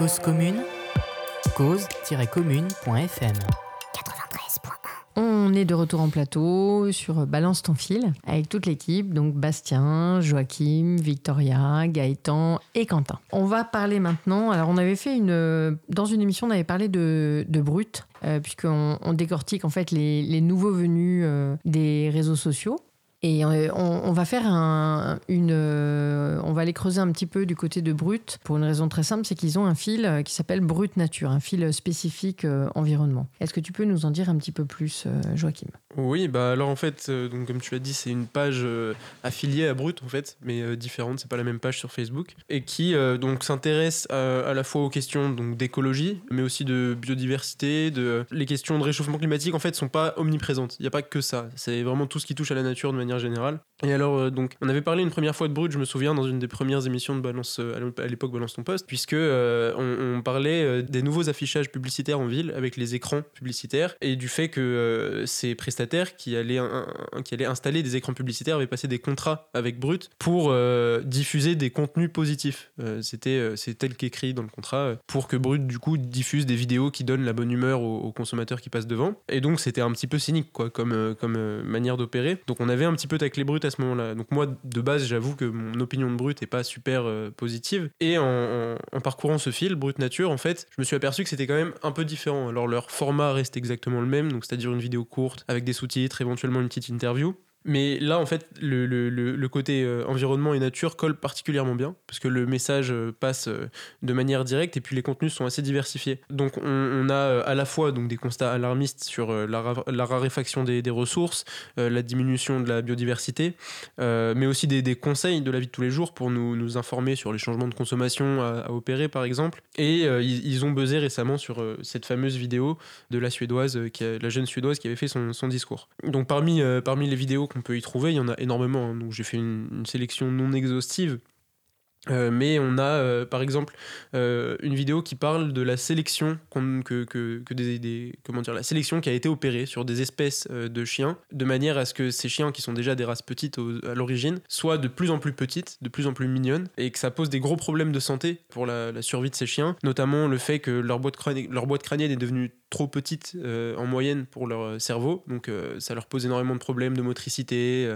Cause commune, cause-commune.fm. On est de retour en plateau sur Balance ton fil avec toute l'équipe, donc Bastien, Joachim, Victoria, Gaëtan et Quentin. On va parler maintenant. Alors, on avait fait une. Dans une émission, on avait parlé de, de Brut, euh, puisqu'on on décortique en fait les, les nouveaux venus euh, des réseaux sociaux. Et euh, on, va faire un, une. euh, on va aller creuser un petit peu du côté de Brut pour une raison très simple c'est qu'ils ont un fil euh, qui s'appelle Brut Nature, un fil spécifique environnement. Est-ce que tu peux nous en dire un petit peu plus, Joachim? Oui, bah alors en fait, donc comme tu l'as dit, c'est une page affiliée à Brut en fait, mais différente, c'est pas la même page sur Facebook, et qui donc s'intéresse à, la fois aux questions donc d'écologie, mais aussi de biodiversité, de les questions de réchauffement climatique en fait sont pas omniprésentes. Il y a pas que ça, c'est vraiment tout ce qui touche à la nature de manière générale. Et alors euh, donc on avait parlé une première fois de Brut, je me souviens dans une des premières émissions de Balance euh, à l'ép- à l'époque Balance ton poste, puisque euh, on, parlait des nouveaux affichages publicitaires en ville avec les écrans publicitaires et du fait que ces prestataires qui allaient, qui allaient installer des écrans publicitaires avaient passé des contrats avec Brut pour diffuser des contenus positifs. C'était c'est tel qu'écrit dans le contrat pour que Brut du coup diffuse des vidéos qui donnent la bonne humeur aux, consommateurs qui passent devant. Et donc c'était un petit peu cynique quoi comme, comme manière d'opérer. Donc on avait un petit peu taclé Brut à ce moment-là. Donc moi de base j'avoue que mon opinion de Brut est pas super euh, positive. Et en, en- en parcourant ce fil Brut Nature en fait je me suis aperçu que c'était quand même un peu différent. Alors leur format reste exactement le même, donc c'est-à-dire une vidéo courte avec des sous-titres, éventuellement une petite interview. Mais là, en fait, le, le- le- côté euh, environnement et nature colle particulièrement bien, parce que le message euh, passe euh, de manière directe et puis les contenus sont assez diversifiés. Donc on, a à la fois donc, des constats alarmistes sur la, ra- la raréfaction des, des ressources, la diminution de la biodiversité, mais aussi des, des conseils de la vie de tous les jours pour nous, nous informer sur les changements de consommation à, opérer, par exemple. Et ils, ont buzzé récemment sur cette fameuse vidéo de la Suédoise, qui la jeune Suédoise qui avait fait son, son discours. Donc parmi, parmi les vidéos qu'on peut y trouver, il y en a énormément. hein. Donc j'ai fait une, sélection non exhaustive. Euh, mais on a euh, par exemple euh, une vidéo qui parle de la sélection qu'on- que, que, que des, des- comment dire la sélection qui a été opérée sur des espèces de chiens de manière à ce que ces chiens qui sont déjà des races petites à l'origine soient de plus en plus petites, de plus en plus mignonnes et que ça pose des gros problèmes de santé pour la, survie de ces chiens, notamment le fait que leur boîte, crâni- leur boîte crânienne est devenue trop petite euh, en moyenne pour leur euh, cerveau, donc euh, ça leur pose énormément de problèmes de motricité,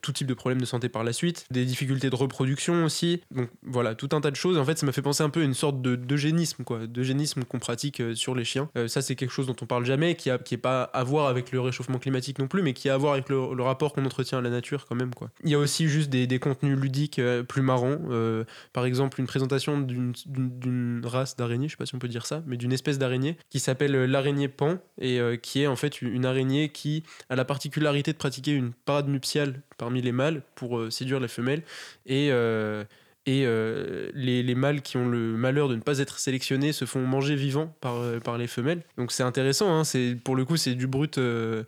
tout type de problèmes de santé par la suite, des difficultés de reproduction aussi, donc voilà, tout un tas de choses. En fait, ça m'a fait penser un peu à une sorte de d'eugénisme, quoi, d'eugénisme qu'on pratique sur les chiens. Ça, c'est quelque chose dont on parle jamais, qui a, qui pas à voir avec le réchauffement climatique non plus, mais qui a à voir avec le, rapport qu'on entretient à la nature quand même, quoi. Il y a aussi juste des, des contenus ludiques plus marrants, par exemple une présentation d'une race d'araignée, je sais pas si on peut dire ça, mais d'une espèce d'araignée qui s'appelle l'araignée pan et euh, qui est en fait une araignée qui a la particularité de pratiquer une parade nuptiale parmi les mâles pour euh, séduire les femelles et euh, et les, les mâles qui ont le malheur de ne pas être sélectionnés se font manger vivants par, par les femelles. Donc c'est intéressant, hein, pour le coup c'est du brut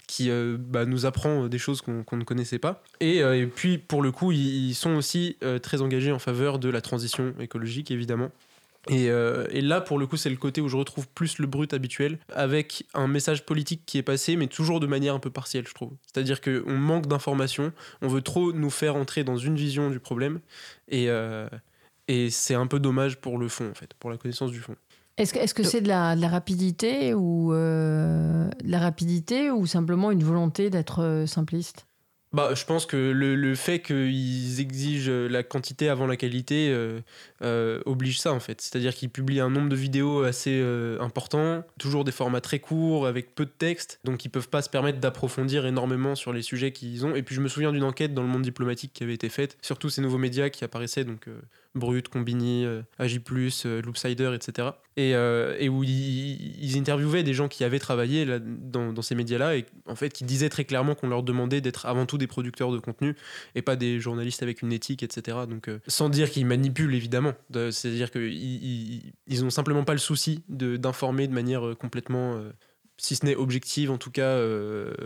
qui bah, nous apprend des choses qu'on, ne connaissait pas. Et, et puis pour le coup ils, sont aussi très engagés en faveur de la transition écologique évidemment. Et, euh, et là, pour le coup, c'est le côté où je retrouve plus le brut habituel, avec un message politique qui est passé, mais toujours de manière un peu partielle, je trouve. C'est-à-dire qu'on manque d'informations, on veut trop nous faire entrer dans une vision du problème, et, euh, et c'est un peu dommage pour le fond, en fait, pour la connaissance du fond. Est-ce que c'est de la, de la rapidité ou euh, de la rapidité ou simplement une volonté d'être simpliste? Bah, je pense que le, le fait qu'ils exigent la quantité avant la qualité euh, euh, oblige ça en fait. C'est-à-dire qu'ils publient un nombre de vidéos assez euh, important, toujours des formats très courts avec peu de texte, donc ils peuvent pas se permettre d'approfondir énormément sur les sujets qu'ils ont. Et puis je me souviens d'une enquête dans le monde diplomatique qui avait été faite sur tous ces nouveaux médias qui apparaissaient, donc Brut, Combini, euh, Agi+, euh, Loopsider, etc. Et, euh, et où ils, interviewaient des gens qui avaient travaillé là, dans, dans ces médias-là et en fait qui disaient très clairement qu'on leur demandait d'être avant tout des producteurs de contenu et pas des journalistes avec une éthique, etc. Donc sans dire qu'ils manipulent évidemment, De- c'est-à-dire qu'ils ils, simplement pas le souci d'informer de manière complètement, si ce n'est objective en tout cas,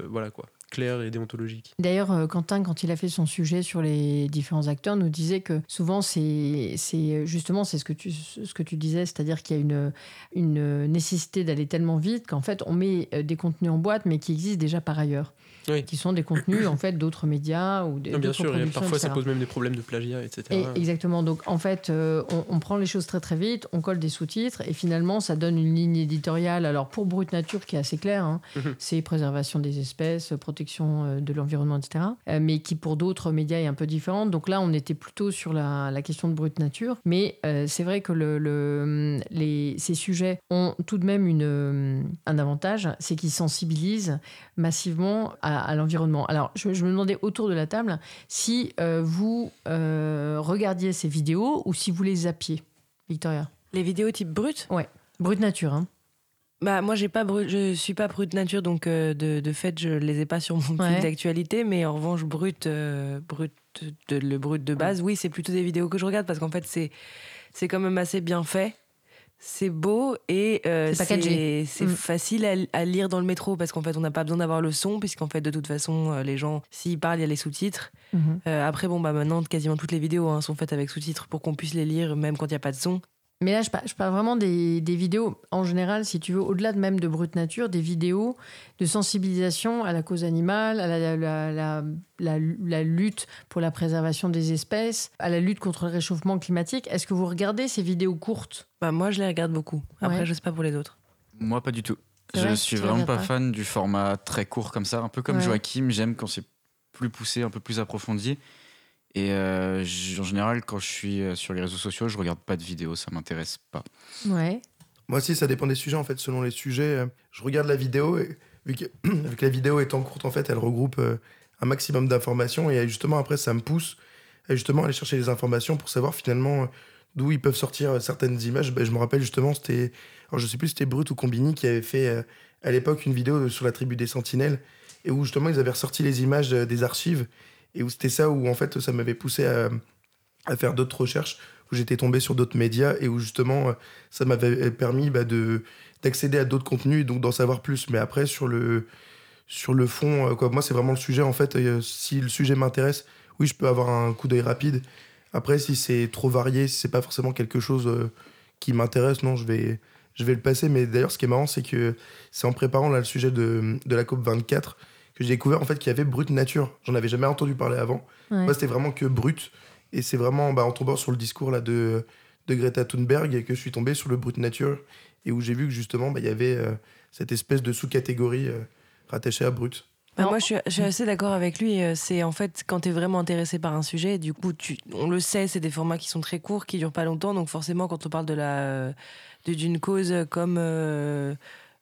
voilà quoi. Clair et déontologique. D'ailleurs, euh, Quentin, quand il a fait son sujet sur les différents acteurs, nous disait que souvent, c'est c'est- justement c'est ce que tu, ce que tu disais, c'est-à-dire qu'il y a une, une nécessité d'aller tellement vite qu'en fait, on met euh, des contenus en boîte, mais qui existent déjà par ailleurs. Oui. Qui sont des contenus en fait d'autres médias ou des Non, bien sûr, et productions, parfois ça pose même des problèmes de plagiat, etc. Et- exactement. Donc, en fait, euh, on, on prend les choses très très vite, on colle des sous-titres et finalement, ça donne une ligne éditoriale. Alors, pour Brute Nature, qui est assez claire, hein, Mhm. c'est préservation des espèces, protection euh, de l'environnement, etc. Euh, mais qui, pour d'autres médias, est un peu différente. Donc là, on était plutôt sur la, la question de Brute Nature. Mais euh, c'est vrai que le, le- les, ces sujets ont tout de même une, un avantage, c'est qu'ils sensibilisent massivement à, à l'environnement. Alors, je, je me demandais autour de la table si euh, vous euh, regardiez ces vidéos ou si vous les zappiez, Victoria. Les vidéos type brut? Brute nature, hein. Bah moi j'ai pas brut, je suis pas brut nature donc euh, de, de fait je les ai pas sur mon Ouais. fil d'actualité mais en revanche brut euh, brut de, le brut de base oui c'est plutôt des vidéos que je regarde parce qu'en fait c'est c'est quand même assez bien fait c'est beau et euh, C'est Mm. facile à, à lire dans le métro parce qu'en fait on n'a pas besoin d'avoir le son puisqu'en fait de toute façon euh, les gens s'ils parlent il y a les sous-titres Mhm. Euh, après bon bah maintenant quasiment toutes les vidéos hein, sont faites avec sous-titres pour qu'on puisse les lire même quand il n'y a pas de son Mais là, je parle, je parle vraiment des, des vidéos, en général, si tu veux, au-delà de même de Brute Nature, des vidéos de sensibilisation à la cause animale, à la, la- la- la- la lutte pour la préservation des espèces, à la lutte contre le réchauffement climatique. Est-ce que vous regardez ces vidéos courtes? Bah moi je les regarde beaucoup après Ouais. je sais pas pour les autres Moi, pas du tout. Je vrai suis vraiment pas pas fan du format très court comme ça. Un peu comme Ouais. Joachim, j'aime quand c'est plus poussé, un peu plus approfondi. Et euh, en général, quand je suis euh, sur les réseaux sociaux, je regarde pas de vidéos, ça m'intéresse pas. Ouais. Moi aussi, ça dépend des sujets. En fait, selon les sujets, je regarde la vidéo et vu que, vu que la vidéo étant courte, en fait, elle regroupe euh, un maximum d'informations et justement après, ça me pousse à justement aller chercher les informations pour savoir finalement d'où ils peuvent sortir certaines images. Ben, je me rappelle justement, c'était, alors je sais plus, si c'était Brut ou Combini qui avait fait à l'époque une vidéo sur la tribu des Sentinelles et où justement ils avaient ressorti les images des archives et c'était ça où en fait ça m'avait poussé à, à faire d'autres recherches où j'étais tombé sur d'autres médias et où justement euh, ça m'avait permis bah, de d'accéder à d'autres contenus et donc d'en savoir plus. Mais après sur le sur le fond euh, quoi moi c'est vraiment le sujet en fait euh, si le sujet m'intéresse oui je peux avoir un coup d'œil rapide. Après si c'est trop varié si c'est pas forcément quelque chose qui m'intéresse non je vais je vais le passer. Mais d'ailleurs ce qui est marrant c'est que c'est en préparant là le sujet de, de la COP 24 que j'ai découvert en fait qu'il y avait Brut Nature j'en avais jamais entendu parler avant Ouais. moi c'était vraiment que Brut et c'est vraiment bah, en tombant sur le discours là de de Greta Thunberg et que je suis tombé sur le Brut Nature et où j'ai vu que justement bah, il y avait euh, cette espèce de sous-catégorie euh, rattachée à Brut. Bah, moi, je suis, je suis assez d'accord avec lui. euh, C'est en fait quand tu es vraiment intéressé par un sujet, du coup, tu, on le sait, c'est des formats qui sont très courts, qui durent pas longtemps. Donc forcément, quand on parle de la de- d'une cause comme euh,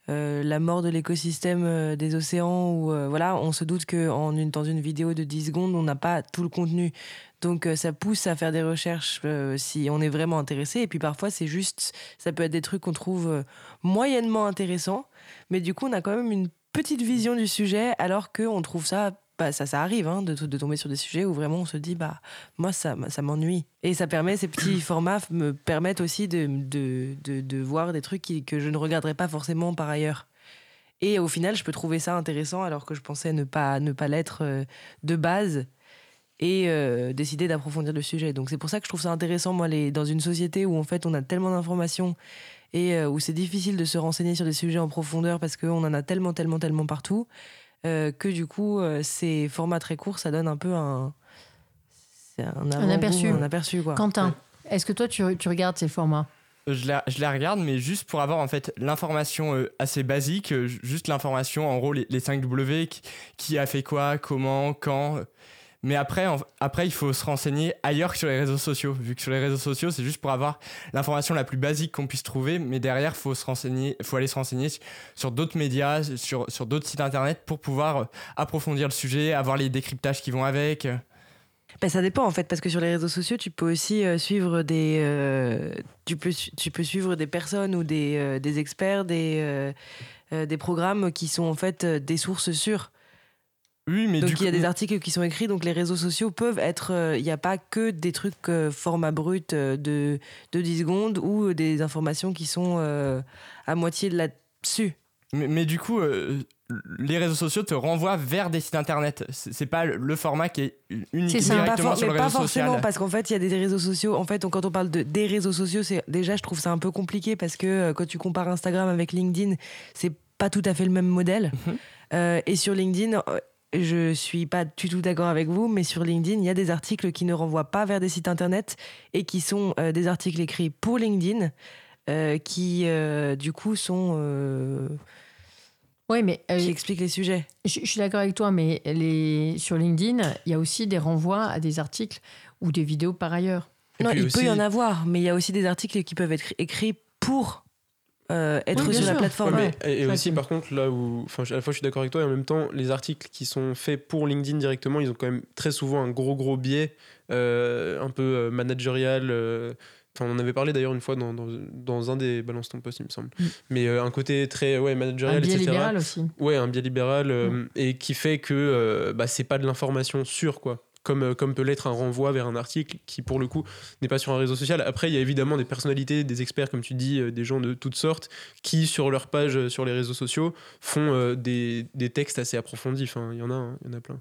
euh, la mort de l'écosystème euh, des océans, ou euh, voilà, on se doute que une, dans une vidéo de 10 secondes, on n'a pas tout le contenu. Donc ça pousse à faire des recherches si on est vraiment intéressé. Et puis parfois, c'est juste, ça peut être des trucs qu'on trouve moyennement intéressants, mais du coup, on a quand même une petite vision du sujet, alors qu'on trouve ça, bah, ça, ça arrive hein, de, de tomber sur des sujets où vraiment on se dit, bah, moi, ça, ça m'ennuie. Et ça permet, ces petits formats me permettent aussi de, de, de, de voir des trucs qui- que je ne regarderais pas forcément par ailleurs. Et au final, je peux trouver ça intéressant alors que je pensais ne pas, ne pas l'être euh, de base et euh, décider d'approfondir le sujet. Donc c'est pour ça que je trouve ça intéressant, moi, les, dans une société où en fait on a tellement d'informations et euh, où c'est difficile de se renseigner sur des sujets en profondeur parce qu'on en a tellement, tellement, tellement partout, euh, que du coup, euh, ces formats très courts, ça donne un peu un... Un, aperçu. Un aperçu, quoi. Quentin, est-ce que toi, tu, tu regardes ces formats Je la, je la regarde, mais juste pour avoir en fait l'information euh, assez basique, euh, juste l'information, en gros, les, les 5 W, qui, qui a fait quoi, comment, quand. Mais après, après, il faut se renseigner ailleurs que sur les réseaux sociaux, vu que sur les réseaux sociaux, c'est juste pour avoir l'information la plus basique qu'on puisse trouver, mais derrière, faut faut aller se renseigner sur- d'autres médias, sur, sur d'autres sites internet pour pouvoir euh, approfondir le sujet, avoir les décryptages qui vont avec. Ben, ça dépend en fait, parce que sur les réseaux sociaux, tu peux aussi euh, suivre des, euh, tu peux, tu peux suivre des personnes ou des, des experts, des, des programmes qui sont en fait des sources sûres. Oui, mais donc il y a coup- des articles qui sont écrits, donc les réseaux sociaux peuvent être, euh, il n'y a pas que des trucs euh, format brut euh, de, de 10 secondes ou des informations qui sont euh, à moitié là-dessus. Mais, mais du coup, euh, les réseaux sociaux te renvoient vers des sites internet. C'est pas le- format qui est unique. Pas directement for- sur mais le pas réseau forcément social. parce qu'en fait il y a des réseaux sociaux en fait on- quand on parle de des réseaux sociaux c'est déjà je trouve ça un peu compliqué parce que euh, quand tu compares Instagram avec LinkedIn c'est pas tout à fait le même modèle Mhm. Euh, et sur LinkedIn euh, je suis pas du tout d'accord avec vous mais sur LinkedIn il y a des articles qui ne renvoient pas vers des sites internet et qui sont euh, des articles écrits pour LinkedIn euh, qui euh, du coup sont euh, Oui, mais euh, qui expliquent les sujets je, je suis d'accord avec toi, mais les, sur LinkedIn, il y a aussi des renvois à des articles ou des vidéos par ailleurs. Et non il aussi- peut y en avoir mais il y a aussi des articles qui peuvent être écrits pour euh, être Oui, sur la plateforme Ouais, mais- et, aussi, par contre, là où. Enfin, à la fois, je suis d'accord avec toi, et en même temps, les articles qui sont faits pour LinkedIn directement, ils ont quand même très souvent un gros, gros biais, euh, un peu euh, managérial. euh, Enfin, on en avait parlé d'ailleurs une fois dans, dans, dans un des Balance ton poste, il me semble. Mm. Mais euh, un côté très ouais, Un managérial, biais etc. libéral aussi. Ouais, un biais libéral, euh, et qui fait que euh, bah, c'est pas de l'information sûre, quoi. Comme, euh, comme peut l'être un renvoi vers un article qui, pour le coup, n'est pas sur un réseau social. Après, il y a évidemment des personnalités, des experts, comme tu dis, euh, des gens de toutes sortes, qui, sur leur page euh, sur les réseaux sociaux, font des, textes assez approfondis. Il y en a, hein, il y en a plein.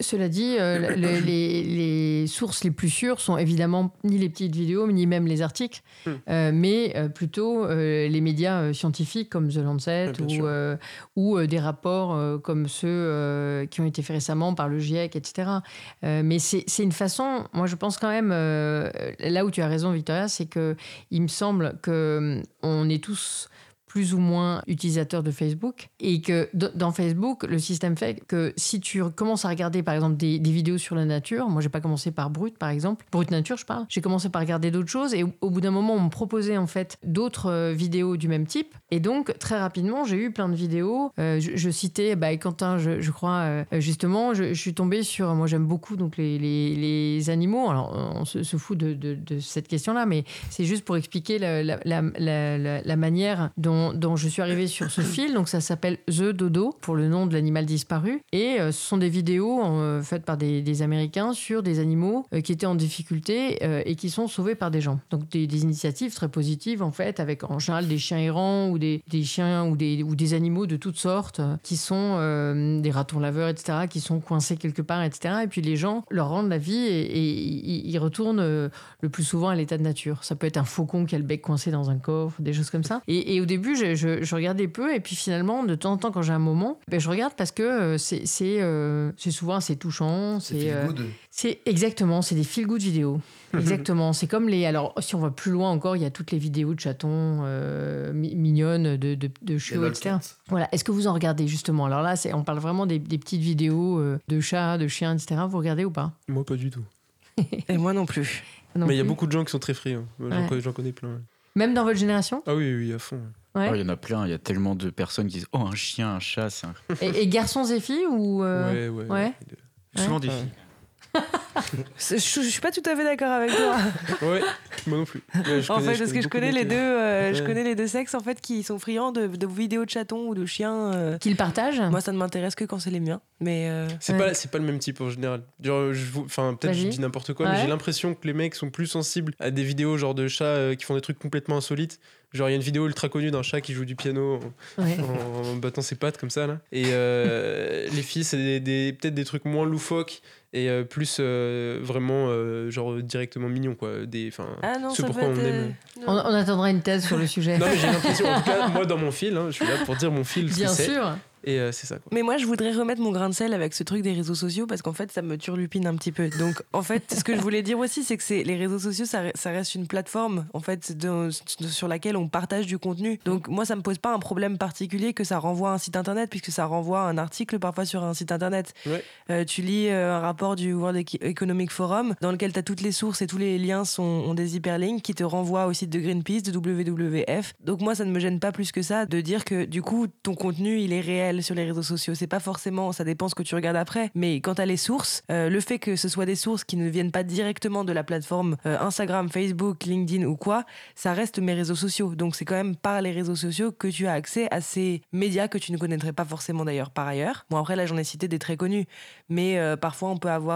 Cela dit, euh, le- les, les sources les plus sûres sont évidemment ni les petites vidéos, ni même les articles, Hmm. euh, mais euh, plutôt les médias scientifiques comme The Lancet ou, des rapports comme ceux qui ont été faits récemment par le GIEC, etc. Mais c'est une façon, moi je pense quand même, là où tu as raison Victoria, c'est que il me semble que hum, est tous plus ou moins utilisateurs de Facebook et que dans Facebook, le système fait que si tu commences à regarder par exemple des, vidéos sur la nature, moi j'ai pas commencé par Brut par exemple, Brut Nature je parle, j'ai commencé par regarder d'autres choses et au, bout d'un moment on me proposait en fait d'autres euh, vidéos du même type et donc très rapidement j'ai eu plein de vidéos. Euh, je, citais bah, Quentin, je, je crois euh, justement, je, suis tombée sur, moi j'aime beaucoup donc les, les, animaux. Alors on se, fout de, de- cette question-là, mais c'est juste pour expliquer la- la- la manière dont, dont je suis arrivée sur ce fil. Donc ça s'appelle The Dodo pour le nom de l'animal disparu et euh, ce sont des vidéos euh, faites par des, des Américains sur des animaux euh, qui étaient en difficulté et qui sont sauvés par des gens. Donc des, des initiatives très positives en fait, avec en général des chiens errants ou des, des chiens ou des, ou des animaux de toutes sortes qui sont des ratons laveurs, etc., qui sont coincés quelque part, etc. Et puis les gens leur rendent la vie et, ils retournent le plus souvent à l'état de nature. Ça peut être un faucon qui a le bec coincé dans un coffre, des choses comme ça. Et, et au début, je, je- je regardais peu et puis finalement, de temps en temps, quand j'ai un moment, ben, je regarde parce que euh, c'est c'est, euh, c'est souvent assez touchant. C'est euh, good. c'est exactement, c'est des feel good vidéos. Exactement, c'est comme les. Alors, si on va plus loin encore, il y a toutes les vidéos de chatons euh, mi- mignonnes, de, de, de chiots, Les etc. Voilà. Est-ce que vous en regardez justement? Alors là, c'est- on parle vraiment des, des petites vidéos euh, de chats, de chiens, etc. Vous regardez ou pas? Moi, pas du tout. et moi non plus Non Mais il y a beaucoup de gens qui sont très friands. J'en Ouais. connais- j'en connais plein. ouais. Même dans votre génération? Ah oui, oui, à fond. Ouais. Oh, Il y en a plein, il y a tellement de personnes qui disent Oh, un chien, un chat, c'est un... et, et garçons et filles ou euh, Ouais, ouais. ouais. souvent des filles. je, je suis pas tout à fait d'accord avec toi Ouais, moi non plus. Ouais, je en connais- fait parce que je connais les deux euh, euh, je connais les deux sexes en fait qui sont friands de, de vidéos de chatons ou de chiens euh. Qu'ils partagent moi ça ne m'intéresse que quand c'est les miens mais euh, C'est Ouais. pas, c'est pas le même type en général. Enfin, peut-être je dis n'importe quoi, mais j'ai l'impression que les mecs sont plus sensibles à des vidéos genre de chats euh, qui font des trucs complètement insolites. Genre, il y a une vidéo ultra connue d'un chat qui joue du piano en, Ouais. en battant ses pattes comme ça là. Et euh, les filles, c'est des, des- peut-être des trucs moins loufoques et euh, plus euh, vraiment euh, genre directement mignons quoi. Des, enfin, ah ce ça pourquoi on aime. On, on attendra une thèse sur le sujet. Non mais j'ai l'impression, en tout cas, moi dans mon fil, hein, je suis là pour dire mon fil ce Bien que c'est. sûr. Et euh, c'est ça quoi. Mais moi, je voudrais remettre mon grain de sel avec ce truc des réseaux sociaux parce qu'en fait, ça me turlupine un petit peu. Donc, en fait, ce que je voulais dire aussi, c'est que les réseaux sociaux, ça, re- ça reste une plateforme en fait de- sur laquelle on partage du contenu. Donc, moi, ça me pose pas un problème particulier que ça renvoie à un site internet puisque ça renvoie à un article parfois sur un site internet. Ouais. Euh, tu lis euh, un rapport du World Eco- Economic Forum dans lequel tu as toutes les sources et tous les liens sont, ont des hyperlinks qui te renvoient au site de Greenpeace, de WWF. Donc moi, ça ne me gêne pas plus que ça de dire que du coup, ton contenu, il est réel sur les réseaux sociaux. C'est pas forcément, ça dépend ce que tu regardes après. Mais quand as les sources, euh, le fait que ce soit des sources qui ne viennent pas directement de la plateforme euh, Instagram, Facebook, LinkedIn ou quoi, ça reste mes réseaux sociaux. Donc c'est quand même par les réseaux sociaux que tu as accès à ces médias que tu ne connaîtrais pas forcément d'ailleurs par ailleurs. Bon après là j'en ai cité des très connus, mais euh, parfois on peut avoir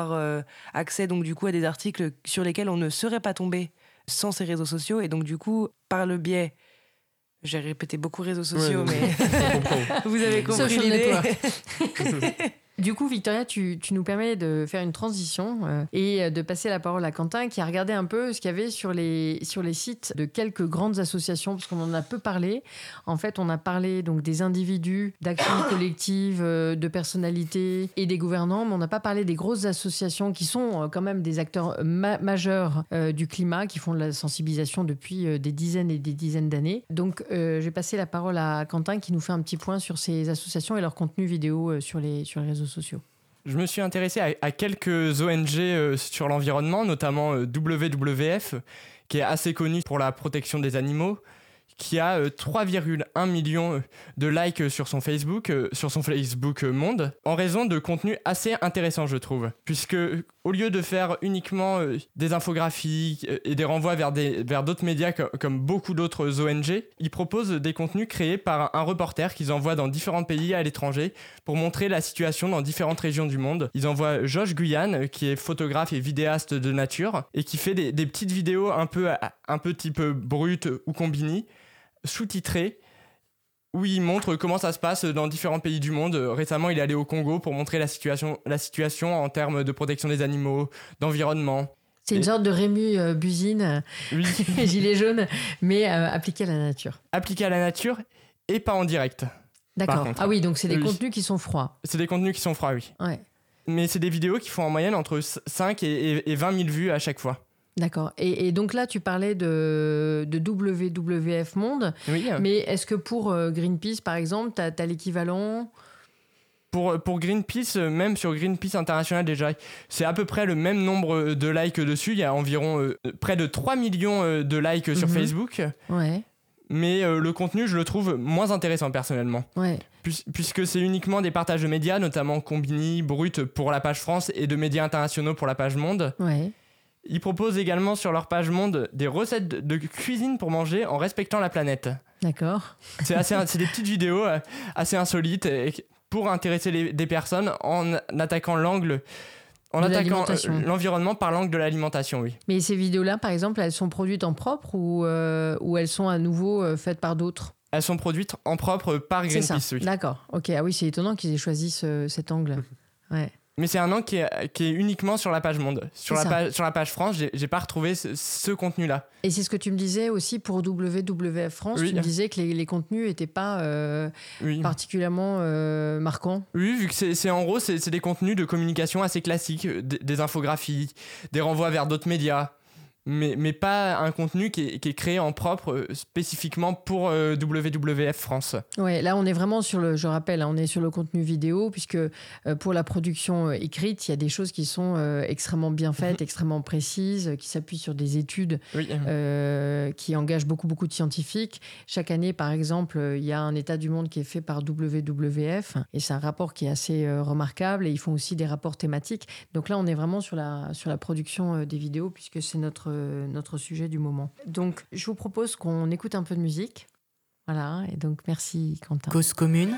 accès donc du coup à des articles sur lesquels on ne serait pas tombé sans ces réseaux sociaux et donc du coup par le biais J'ai répété beaucoup réseaux sociaux, Ouais, mais vous avez compris l'idée. Du coup, Victoria, tu, tu nous permets de faire une transition euh, et de passer la parole à Quentin qui a regardé un peu ce qu'il y avait sur les, sur les sites de quelques grandes associations, parce qu'on en a peu parlé. En fait, on a parlé donc des individus, d'actions collectives, euh, de personnalités et des gouvernants, mais on n'a pas parlé des grosses associations qui sont euh, quand même des acteurs ma- majeurs euh, du climat, qui font de la sensibilisation depuis euh, des dizaines et des dizaines d'années. Donc, euh, j'ai passé la parole à Quentin qui nous fait un petit point sur ces associations et leur contenu vidéo euh, sur les, sur les réseaux Je me suis intéressé à, quelques ONG euh, sur l'environnement, notamment euh, WWF, qui est assez connu pour la protection des animaux, qui a euh, 3,1 millions euh, de likes sur son Facebook, euh, sur son Facebook euh, Monde, en raison de contenu assez intéressant, je trouve. Puisque euh, au lieu de faire uniquement euh, des infographies euh, et des renvois vers des- vers d'autres médias co- comme beaucoup d'autres ONG, ils proposent des contenus créés par un reporter qu'ils envoient dans différents pays à l'étranger pour montrer la situation dans différentes régions du monde. Ils envoient Josh Guyane, euh, qui est photographe et vidéaste de nature, et qui fait des, petites vidéos un peu, un peu type ou combini, sous-titrées, où il montre comment ça se passe dans différents pays du monde. Récemment, il est allé au Congo pour montrer la situation, la situation en termes de protection des animaux, d'environnement. C'est une sorte de Rému euh, Buzine, Oui, gilet jaune, mais euh, appliqué à la nature. appliqué à la nature et pas en direct. D'accord. Ah oui, donc c'est des Oui. contenus qui sont froids. C'est des contenus qui sont froids, oui. Ouais. Mais c'est des vidéos qui font en moyenne entre 5 et, et- et 20 000 vues à chaque fois. D'accord. Et, et donc là, tu parlais de, de WWF Monde, Oui. mais est-ce que pour euh, Greenpeace, par exemple, tu as, l'équivalent? Pour, pour Greenpeace, euh, même sur Greenpeace International déjà, c'est à peu près le même nombre euh, de likes dessus. Il y a environ euh, près de 3 millions euh, de likes sur Mhm. Facebook. Ouais, Mais euh, le contenu, je le trouve moins intéressant personnellement. ouais. Puis- puisque c'est uniquement des partages de médias, notamment Combini, Brut pour la page France et de médias internationaux pour la page Monde. Ouais. Ils proposent également sur leur page Monde des recettes de- cuisine pour manger en respectant la planète. D'accord. C'est des petites vidéos euh, assez insolites pour intéresser les- des personnes en attaquant l'angle, en De attaquant euh, l'environnement par l'angle de l'alimentation, oui. Mais ces vidéos-là, par exemple, elles sont produites en propre ou, euh, ou elles sont à nouveau euh, faites par d'autres? Elles sont produites en propre par. Greenpeace, oui. D'accord. Ok. Ah oui, c'est étonnant qu'ils aient choisi ce- cet angle. Ouais. Mais c'est un angle qui est, qui est uniquement sur la page Monde. Sur, la page, sur la page France, j'ai pas retrouvé ce, ce contenu-là. Et c'est ce que tu me disais aussi pour WWF France. Oui. Tu me disais que les, les contenus n'étaient pas euh, Oui. particulièrement euh, marquants. Oui, vu que c'est en gros, c'est des contenus de communication assez classiques, euh, des, des infographies, des renvois vers d'autres médias, mais, mais pas un contenu qui est, qui est créé en propre euh, spécifiquement pour euh, WWF France. Ouais, là on est vraiment sur le, je rappelle, hein, on est sur le contenu vidéo puisque euh, pour la production écrite, il y a des choses qui sont extrêmement bien faites, extrêmement précises, qui s'appuient sur des études Oui. qui engagent beaucoup beaucoup de scientifiques. Chaque année, par exemple, il y a un état du monde qui est fait par WWF et c'est un rapport qui est assez remarquable et ils font aussi des rapports thématiques. Donc là, on est vraiment sur la sur la production des vidéos puisque c'est notre notre sujet du moment. Donc, je vous propose qu'on écoute un peu de musique. Voilà, et donc merci Quentin. Cause commune,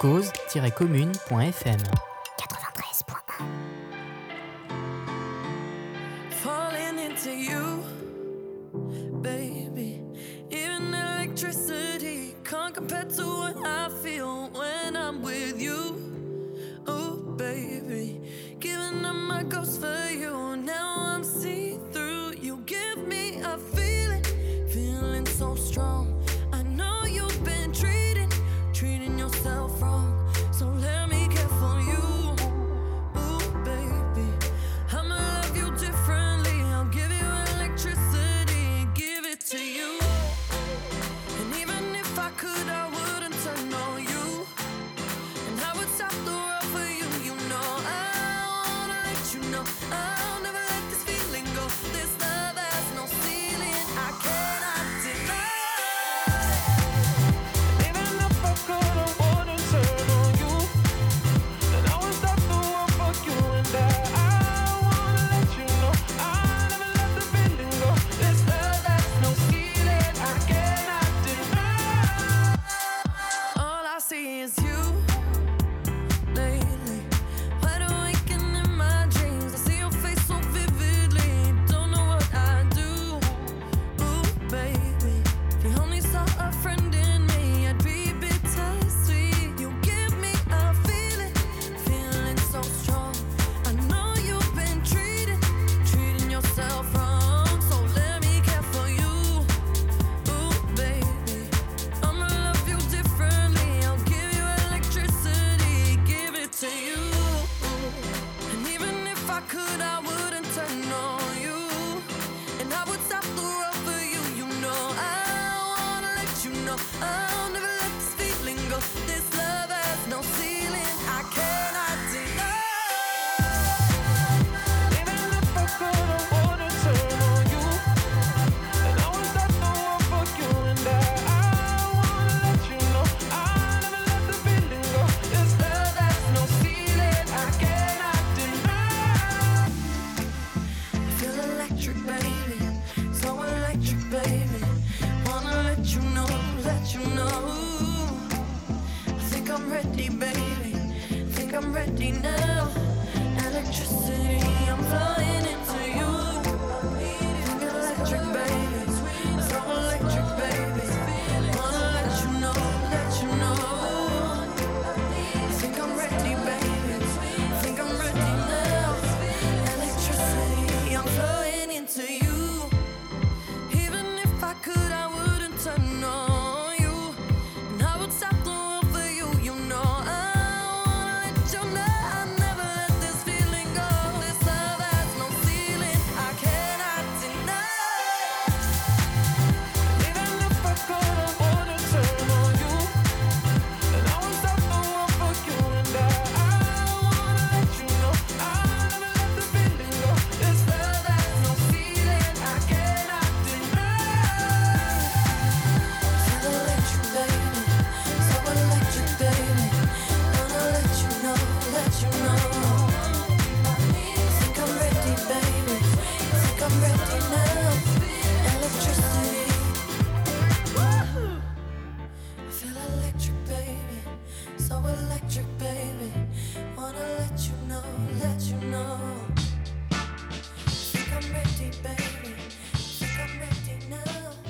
cause-commune.fm. 93.1 falling into you, baby. Even electricity can't compare to what I feel when I'm with you. Oh, baby, giving up my ghost for you. Now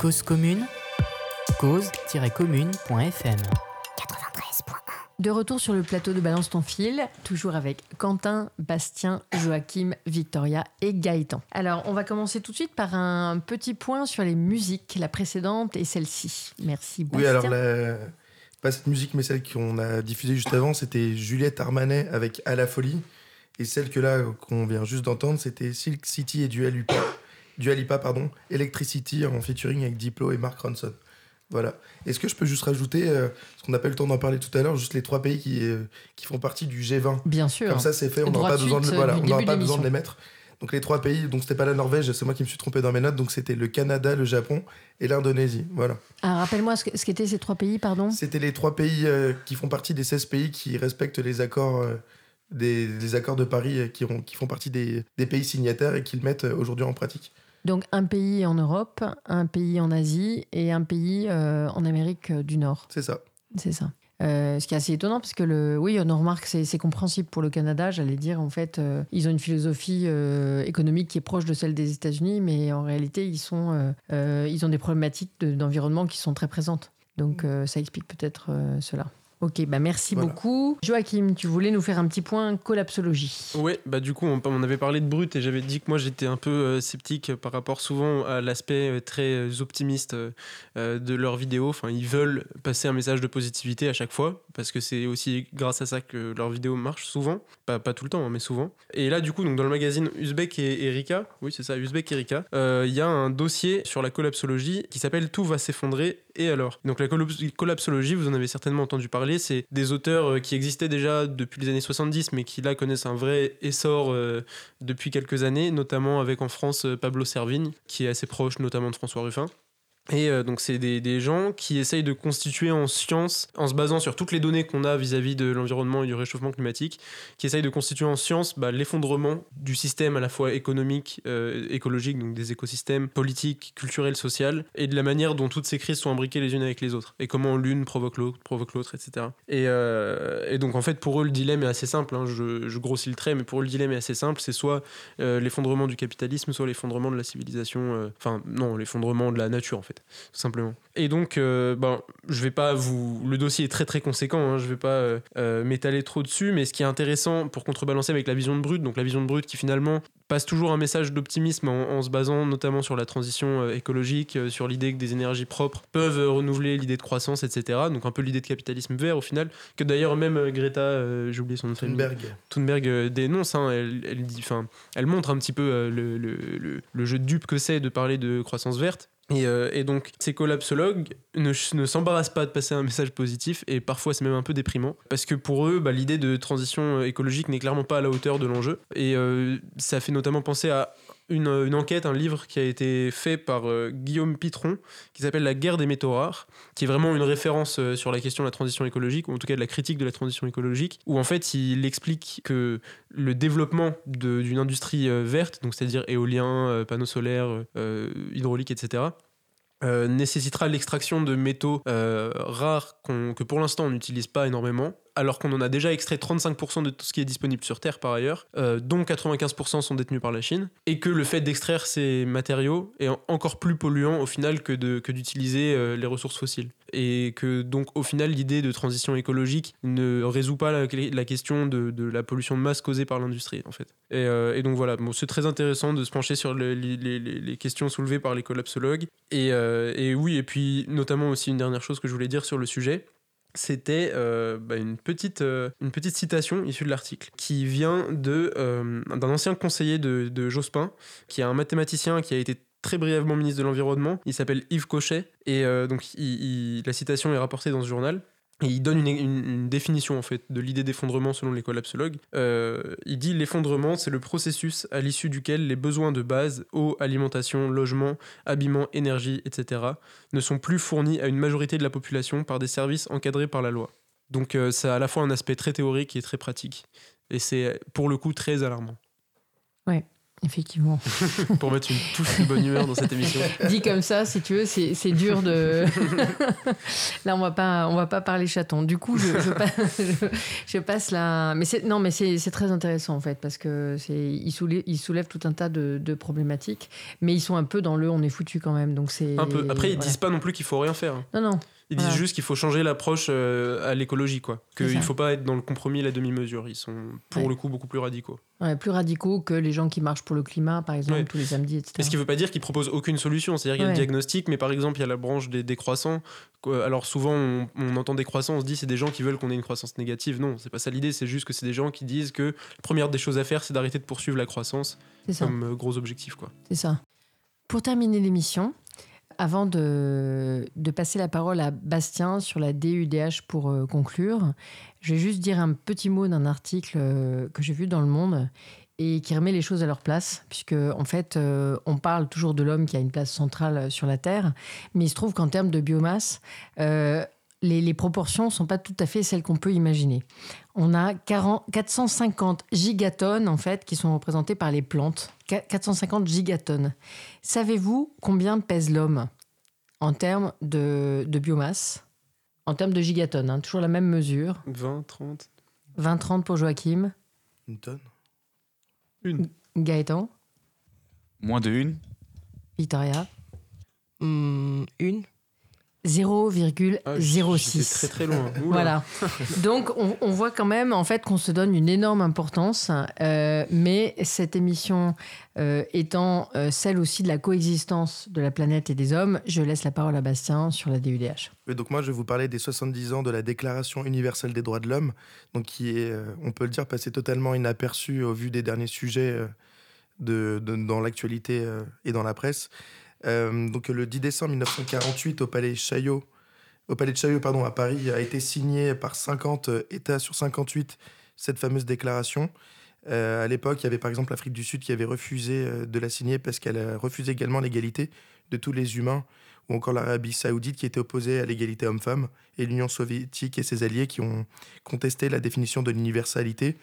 Cause commune, cause-commune.fm. 93.1. De retour sur le plateau de Balance ton fil, toujours avec Quentin, Bastien, Joachim, Victoria et Gaëtan. Alors, on va commencer tout de suite par un petit point sur les musiques, la précédente et celle-ci. Merci Bastien. Oui, alors la... pas cette musique, mais celle qu'on a diffusée juste avant, c'était Juliette Armanet avec À la folie. Et celle que là, qu'on vient juste d'entendre, c'était Silk City et Dua Lipa, Dua Lipa, pardon, Electricity en featuring avec Diplo et Mark Ronson. Voilà. Est-ce que je peux juste rajouter, euh, parce qu'on n'a pas eu le temps d'en parler tout à l'heure, juste les trois pays qui, euh, qui font partie du G20 Bien sûr. Comme ça, c'est fait, on n'aura pas, besoin de, voilà, on pas besoin de les mettre. Donc les trois pays, donc c'était pas la Norvège, c'est moi qui me suis trompé dans mes notes, donc c'était le Canada, le Japon et l'Indonésie. Voilà. Ah, Rappelle-moi ce ce qu'étaient ces trois pays, pardon C'était les trois pays euh, qui font partie des 16 pays qui respectent les accords, euh, des, des accords de Paris, qui, ont- qui font partie des, des pays signataires et qui le mettent aujourd'hui en pratique. Donc un pays en Europe, un pays en Asie et un pays euh, en Amérique du Nord. C'est ça. C'est ça. Euh, ce qui est assez étonnant, parce que le, oui, on en remarque, c'est c'est compréhensible pour le Canada. J'allais dire, en fait, euh, ils ont une philosophie euh, économique qui est proche de celle des États-Unis, mais en réalité, ils, sont, ils ont des problématiques de- d'environnement qui sont très présentes. Donc, euh, ça explique peut-être cela. Ok, bah merci Voilà. beaucoup. Joachim, tu voulais nous faire un petit point collapsologie. Ouais, bah du coup, on, on avait parlé de Brut et j'avais dit que moi j'étais un peu euh, sceptique par rapport souvent à l'aspect euh, très euh, optimiste euh, de leurs vidéos. Enfin, ils veulent passer un message de positivité à chaque fois parce que c'est aussi grâce à ça que leurs vidéos marchent souvent. Pas, pas tout le temps, hein, mais souvent. Et là, du coup, donc dans le magazine Uzbek et Erika, oui, c'est ça, Uzbek et Erika, euh, il y a un dossier sur la collapsologie qui s'appelle Tout va s'effondrer et alors? Donc la collapsologie, vous en avez certainement entendu parler, c'est des auteurs euh, qui existaient déjà depuis les années 70, mais qui là connaissent un vrai essor euh, depuis quelques années, notamment avec en France euh, Pablo Servigne, qui est assez proche notamment de François Ruffin. Et euh, donc, c'est des, gens qui essayent de constituer en science, en se basant sur toutes les données qu'on a vis-à-vis de l'environnement et du réchauffement climatique, qui essayent de constituer en science bah, l'effondrement du système à la fois économique, euh, écologique, donc des écosystèmes, politiques, culturels, social, et de la manière dont toutes ces crises sont imbriquées les unes avec les autres, et comment l'une provoque l'autre, provoque l'autre, etc. Et, euh, et donc, en fait, pour eux, le dilemme est assez simple, hein, je, grossis le trait, mais pour eux, le dilemme est assez simple, c'est soit l'effondrement du capitalisme, soit l'effondrement de la civilisation, enfin, non, l'effondrement de la nature, en fait tout simplement. Et donc, euh, ben, je vais pas vous. Le dossier est très très conséquent, hein, je vais pas euh, euh, m'étaler trop dessus, mais ce qui est intéressant pour contrebalancer avec la vision de Brut, donc la vision de Brut qui finalement passe toujours un message d'optimisme en, en se basant notamment sur la transition euh, écologique, sur l'idée que des énergies propres peuvent renouveler l'idée de croissance, etc. Donc un peu l'idée de capitalisme vert au final, que d'ailleurs même Greta, euh, j'ai oublié son nom Thunberg. Thunberg dénonce, hein, elle, elle, dit, enfin, elle montre un petit peu le, le, le- le jeu de dupe que c'est de parler de croissance verte. Et, euh, et donc, ces collapsologues ne, ne s'embarrassent pas de passer un message positif, et parfois c'est même un peu déprimant, parce que pour eux, bah, l'idée de transition euh, écologique n'est clairement pas à la hauteur de l'enjeu. Et euh, ça fait notamment penser à une, une enquête, un livre qui a été fait par euh, Guillaume Pitron, qui s'appelle La guerre des métaux rares, qui est vraiment une référence euh, sur la question de la transition écologique, ou en tout cas de la critique de la transition écologique, où en fait il explique que le développement d'une industrie euh, verte, donc c'est-à-dire éolien, euh, panneaux solaires, euh, hydraulique, etc., euh, nécessitera l'extraction de métaux euh, rares que pour l'instant on n'utilise pas énormément alors qu'on en a déjà extrait 35% de tout ce qui est disponible sur Terre par ailleurs, euh, dont 95% sont détenus par la Chine, et que le fait d'extraire ces matériaux est en- encore plus polluant au final que d'utiliser euh, les ressources fossiles. Et que donc au final l'idée de transition écologique ne résout pas la, question de, la pollution de masse causée par l'industrie en fait. Et, euh, donc voilà, c'est très intéressant de se pencher sur le- les, questions soulevées par les collapsologues. Et oui, et puis notamment aussi une dernière chose que je voulais dire sur le sujet, c'était euh, bah, une, petite, euh, une petite citation issue de l'article qui vient euh, d'un ancien conseiller de, Jospin, qui est un mathématicien qui a été très brièvement ministre de l'Environnement. Il s'appelle Yves Cochet, et donc la citation est rapportée dans ce journal. Il donne une, définition en fait de l'idée d'effondrement selon les collapsologues. Euh, il dit l'effondrement, c'est le processus à l'issue duquel les besoins de base, eau, alimentation, logement, habillement, énergie, etc., ne sont plus fournis à une majorité de la population par des services encadrés par la loi. Donc euh, ça a à la fois un aspect très théorique et très pratique. Et c'est pour le coup très alarmant. Effectivement. pour mettre une touche de bonne humeur dans cette émission. Dit comme ça, si tu veux, c'est dur de. là, on va pas, on va pas parler chaton. Du coup, je, je, passe, je, je passe là. Mais c'est non, mais c'est très intéressant en fait parce que c'est ils soulèvent, ils soulèvent tout un tas de, de problématiques, mais ils sont un peu dans le on est foutu quand même. Donc c'est Un peu. Après, ils voilà. disent pas non plus qu'il faut rien faire. hein. Non, non. Ils Voilà. disent juste qu'il faut changer l'approche euh, à l'écologie, quoi. Qu'il ça. faut pas être dans le compromis et la demi-mesure. Ils sont, pour Ouais. le coup, beaucoup plus radicaux. Ouais, plus radicaux que les gens qui marchent pour le climat, par exemple, Ouais. tous les samedis, etc. Mais ce qui veut pas dire qu'ils proposent aucune solution. C'est-à-dire qu'il y a le diagnostic, mais par exemple, il y a la branche des, des croissants. Quoi, Alors souvent, on, on entend des croissants, on se dit c'est des gens qui veulent qu'on ait une croissance négative. Non, c'est pas ça l'idée. C'est juste que c'est des gens qui disent que la première des choses à faire, c'est d'arrêter de poursuivre la croissance comme euh, gros objectif, quoi. C'est ça. Pour terminer l'émission, avant de, passer la parole à Bastien sur la DUDH pour euh, conclure, je vais juste dire un petit mot d'un article euh, que j'ai vu dans Le Monde et qui remet les choses à leur place, puisque en fait, euh, on parle toujours de l'homme qui a une place centrale sur la Terre, mais il se trouve qu'en termes de biomasse, les, les proportions ne sont pas tout à fait celles qu'on peut imaginer. On a 40 450 gigatonnes en fait qui sont représentées par les plantes. Qua- 450 gigatonnes. Savez-vous combien pèse l'homme en termes de, de biomasse? En termes de gigatonnes, hein, toujours la même mesure. 20, 30. 20-30 pour Joachim. Une tonne. Une. Gaëtan. Moins de une. Victoria. Hmm, une 0,06. Ah, très très loin. Voilà. Donc, on, on voit quand même en fait qu'on se donne une énorme importance, euh, mais cette émission euh, étant euh, celle aussi de la coexistence de la planète et des hommes, je laisse la parole à Bastien sur la DUDH. Et donc moi, je vais vous parler des 70 ans de la Déclaration universelle des droits de l'homme, donc qui est, euh, on peut le dire, passé totalement inaperçu au vu des derniers sujets euh, de, de- dans l'actualité euh, et dans la presse. Euh, donc le 10 décembre 1948, au Palais Chaillot, au Palais de Chaillot, pardon, à Paris, a été signé par 50 États sur 58 cette fameuse déclaration. Euh, à l'époque, il y avait par exemple l'Afrique du Sud qui avait refusé euh, de la signer parce qu'elle a refusé également l'égalité de tous les humains, ou encore l'Arabie Saoudite qui était opposée à l'égalité homme-femme, et l'Union soviétique et ses alliés qui ont contesté la définition de l'universalité.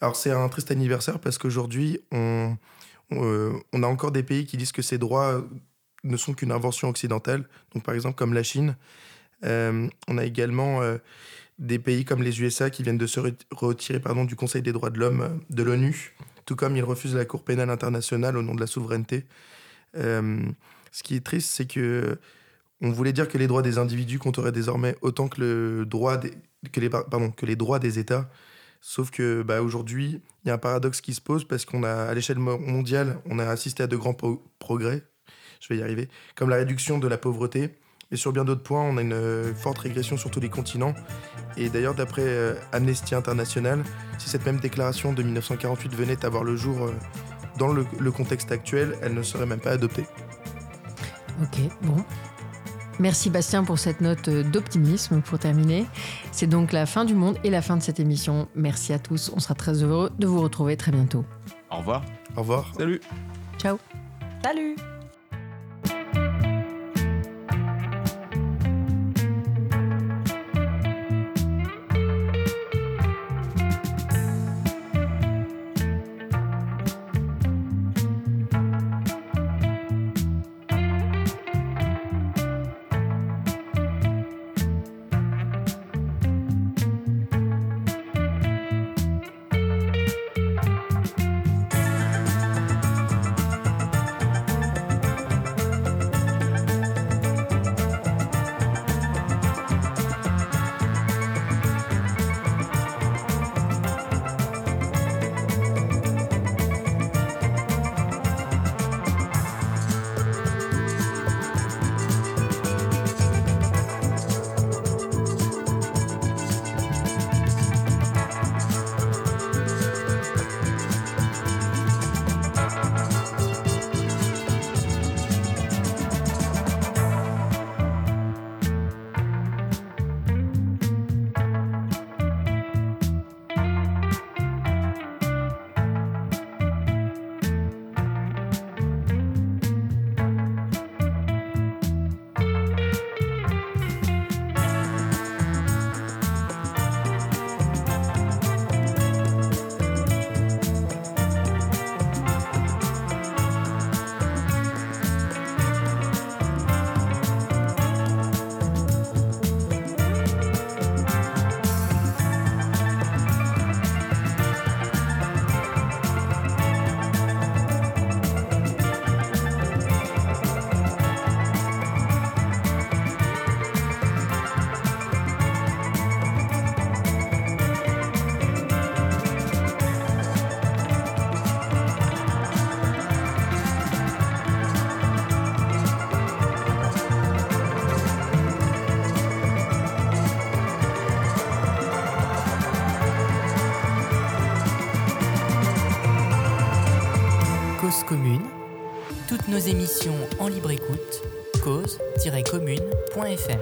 Alors c'est un triste anniversaire parce qu'aujourd'hui, on, on, euh, on a encore des pays qui disent que ces droits ne sont qu'une invention occidentale, donc par exemple comme la Chine. Euh, on a également euh, des pays comme les USA qui viennent de se re- retirer pardon, du Conseil des droits de l'homme de l'ONU, tout comme ils refusent la Cour pénale internationale au nom de la souveraineté. Ce qui est triste, c'est que on voulait dire que les droits des individus compteraient désormais autant que les droits des États. Sauf que bah, aujourd'hui, il y a un paradoxe qui se pose parce qu'on a, à l'échelle mo- mondiale, on a assisté à de grands progrès, je vais y arriver, comme la réduction de la pauvreté. Et sur bien d'autres points, on a une euh, forte régression sur tous les continents. Et d'ailleurs, d'après euh, Amnesty International, si cette même déclaration de 1948 venait à voir le jour euh, dans le, le contexte actuel, elle ne serait même pas adoptée. Ok, bon. Merci Bastien pour cette note euh, d'optimisme pour terminer. C'est donc la fin du monde et la fin de cette émission. Merci à tous. On sera très heureux de vous retrouver très bientôt. Au revoir. Au revoir. Salut. Ciao. Salut nos émissions en libre écoute. cause-commune.fm.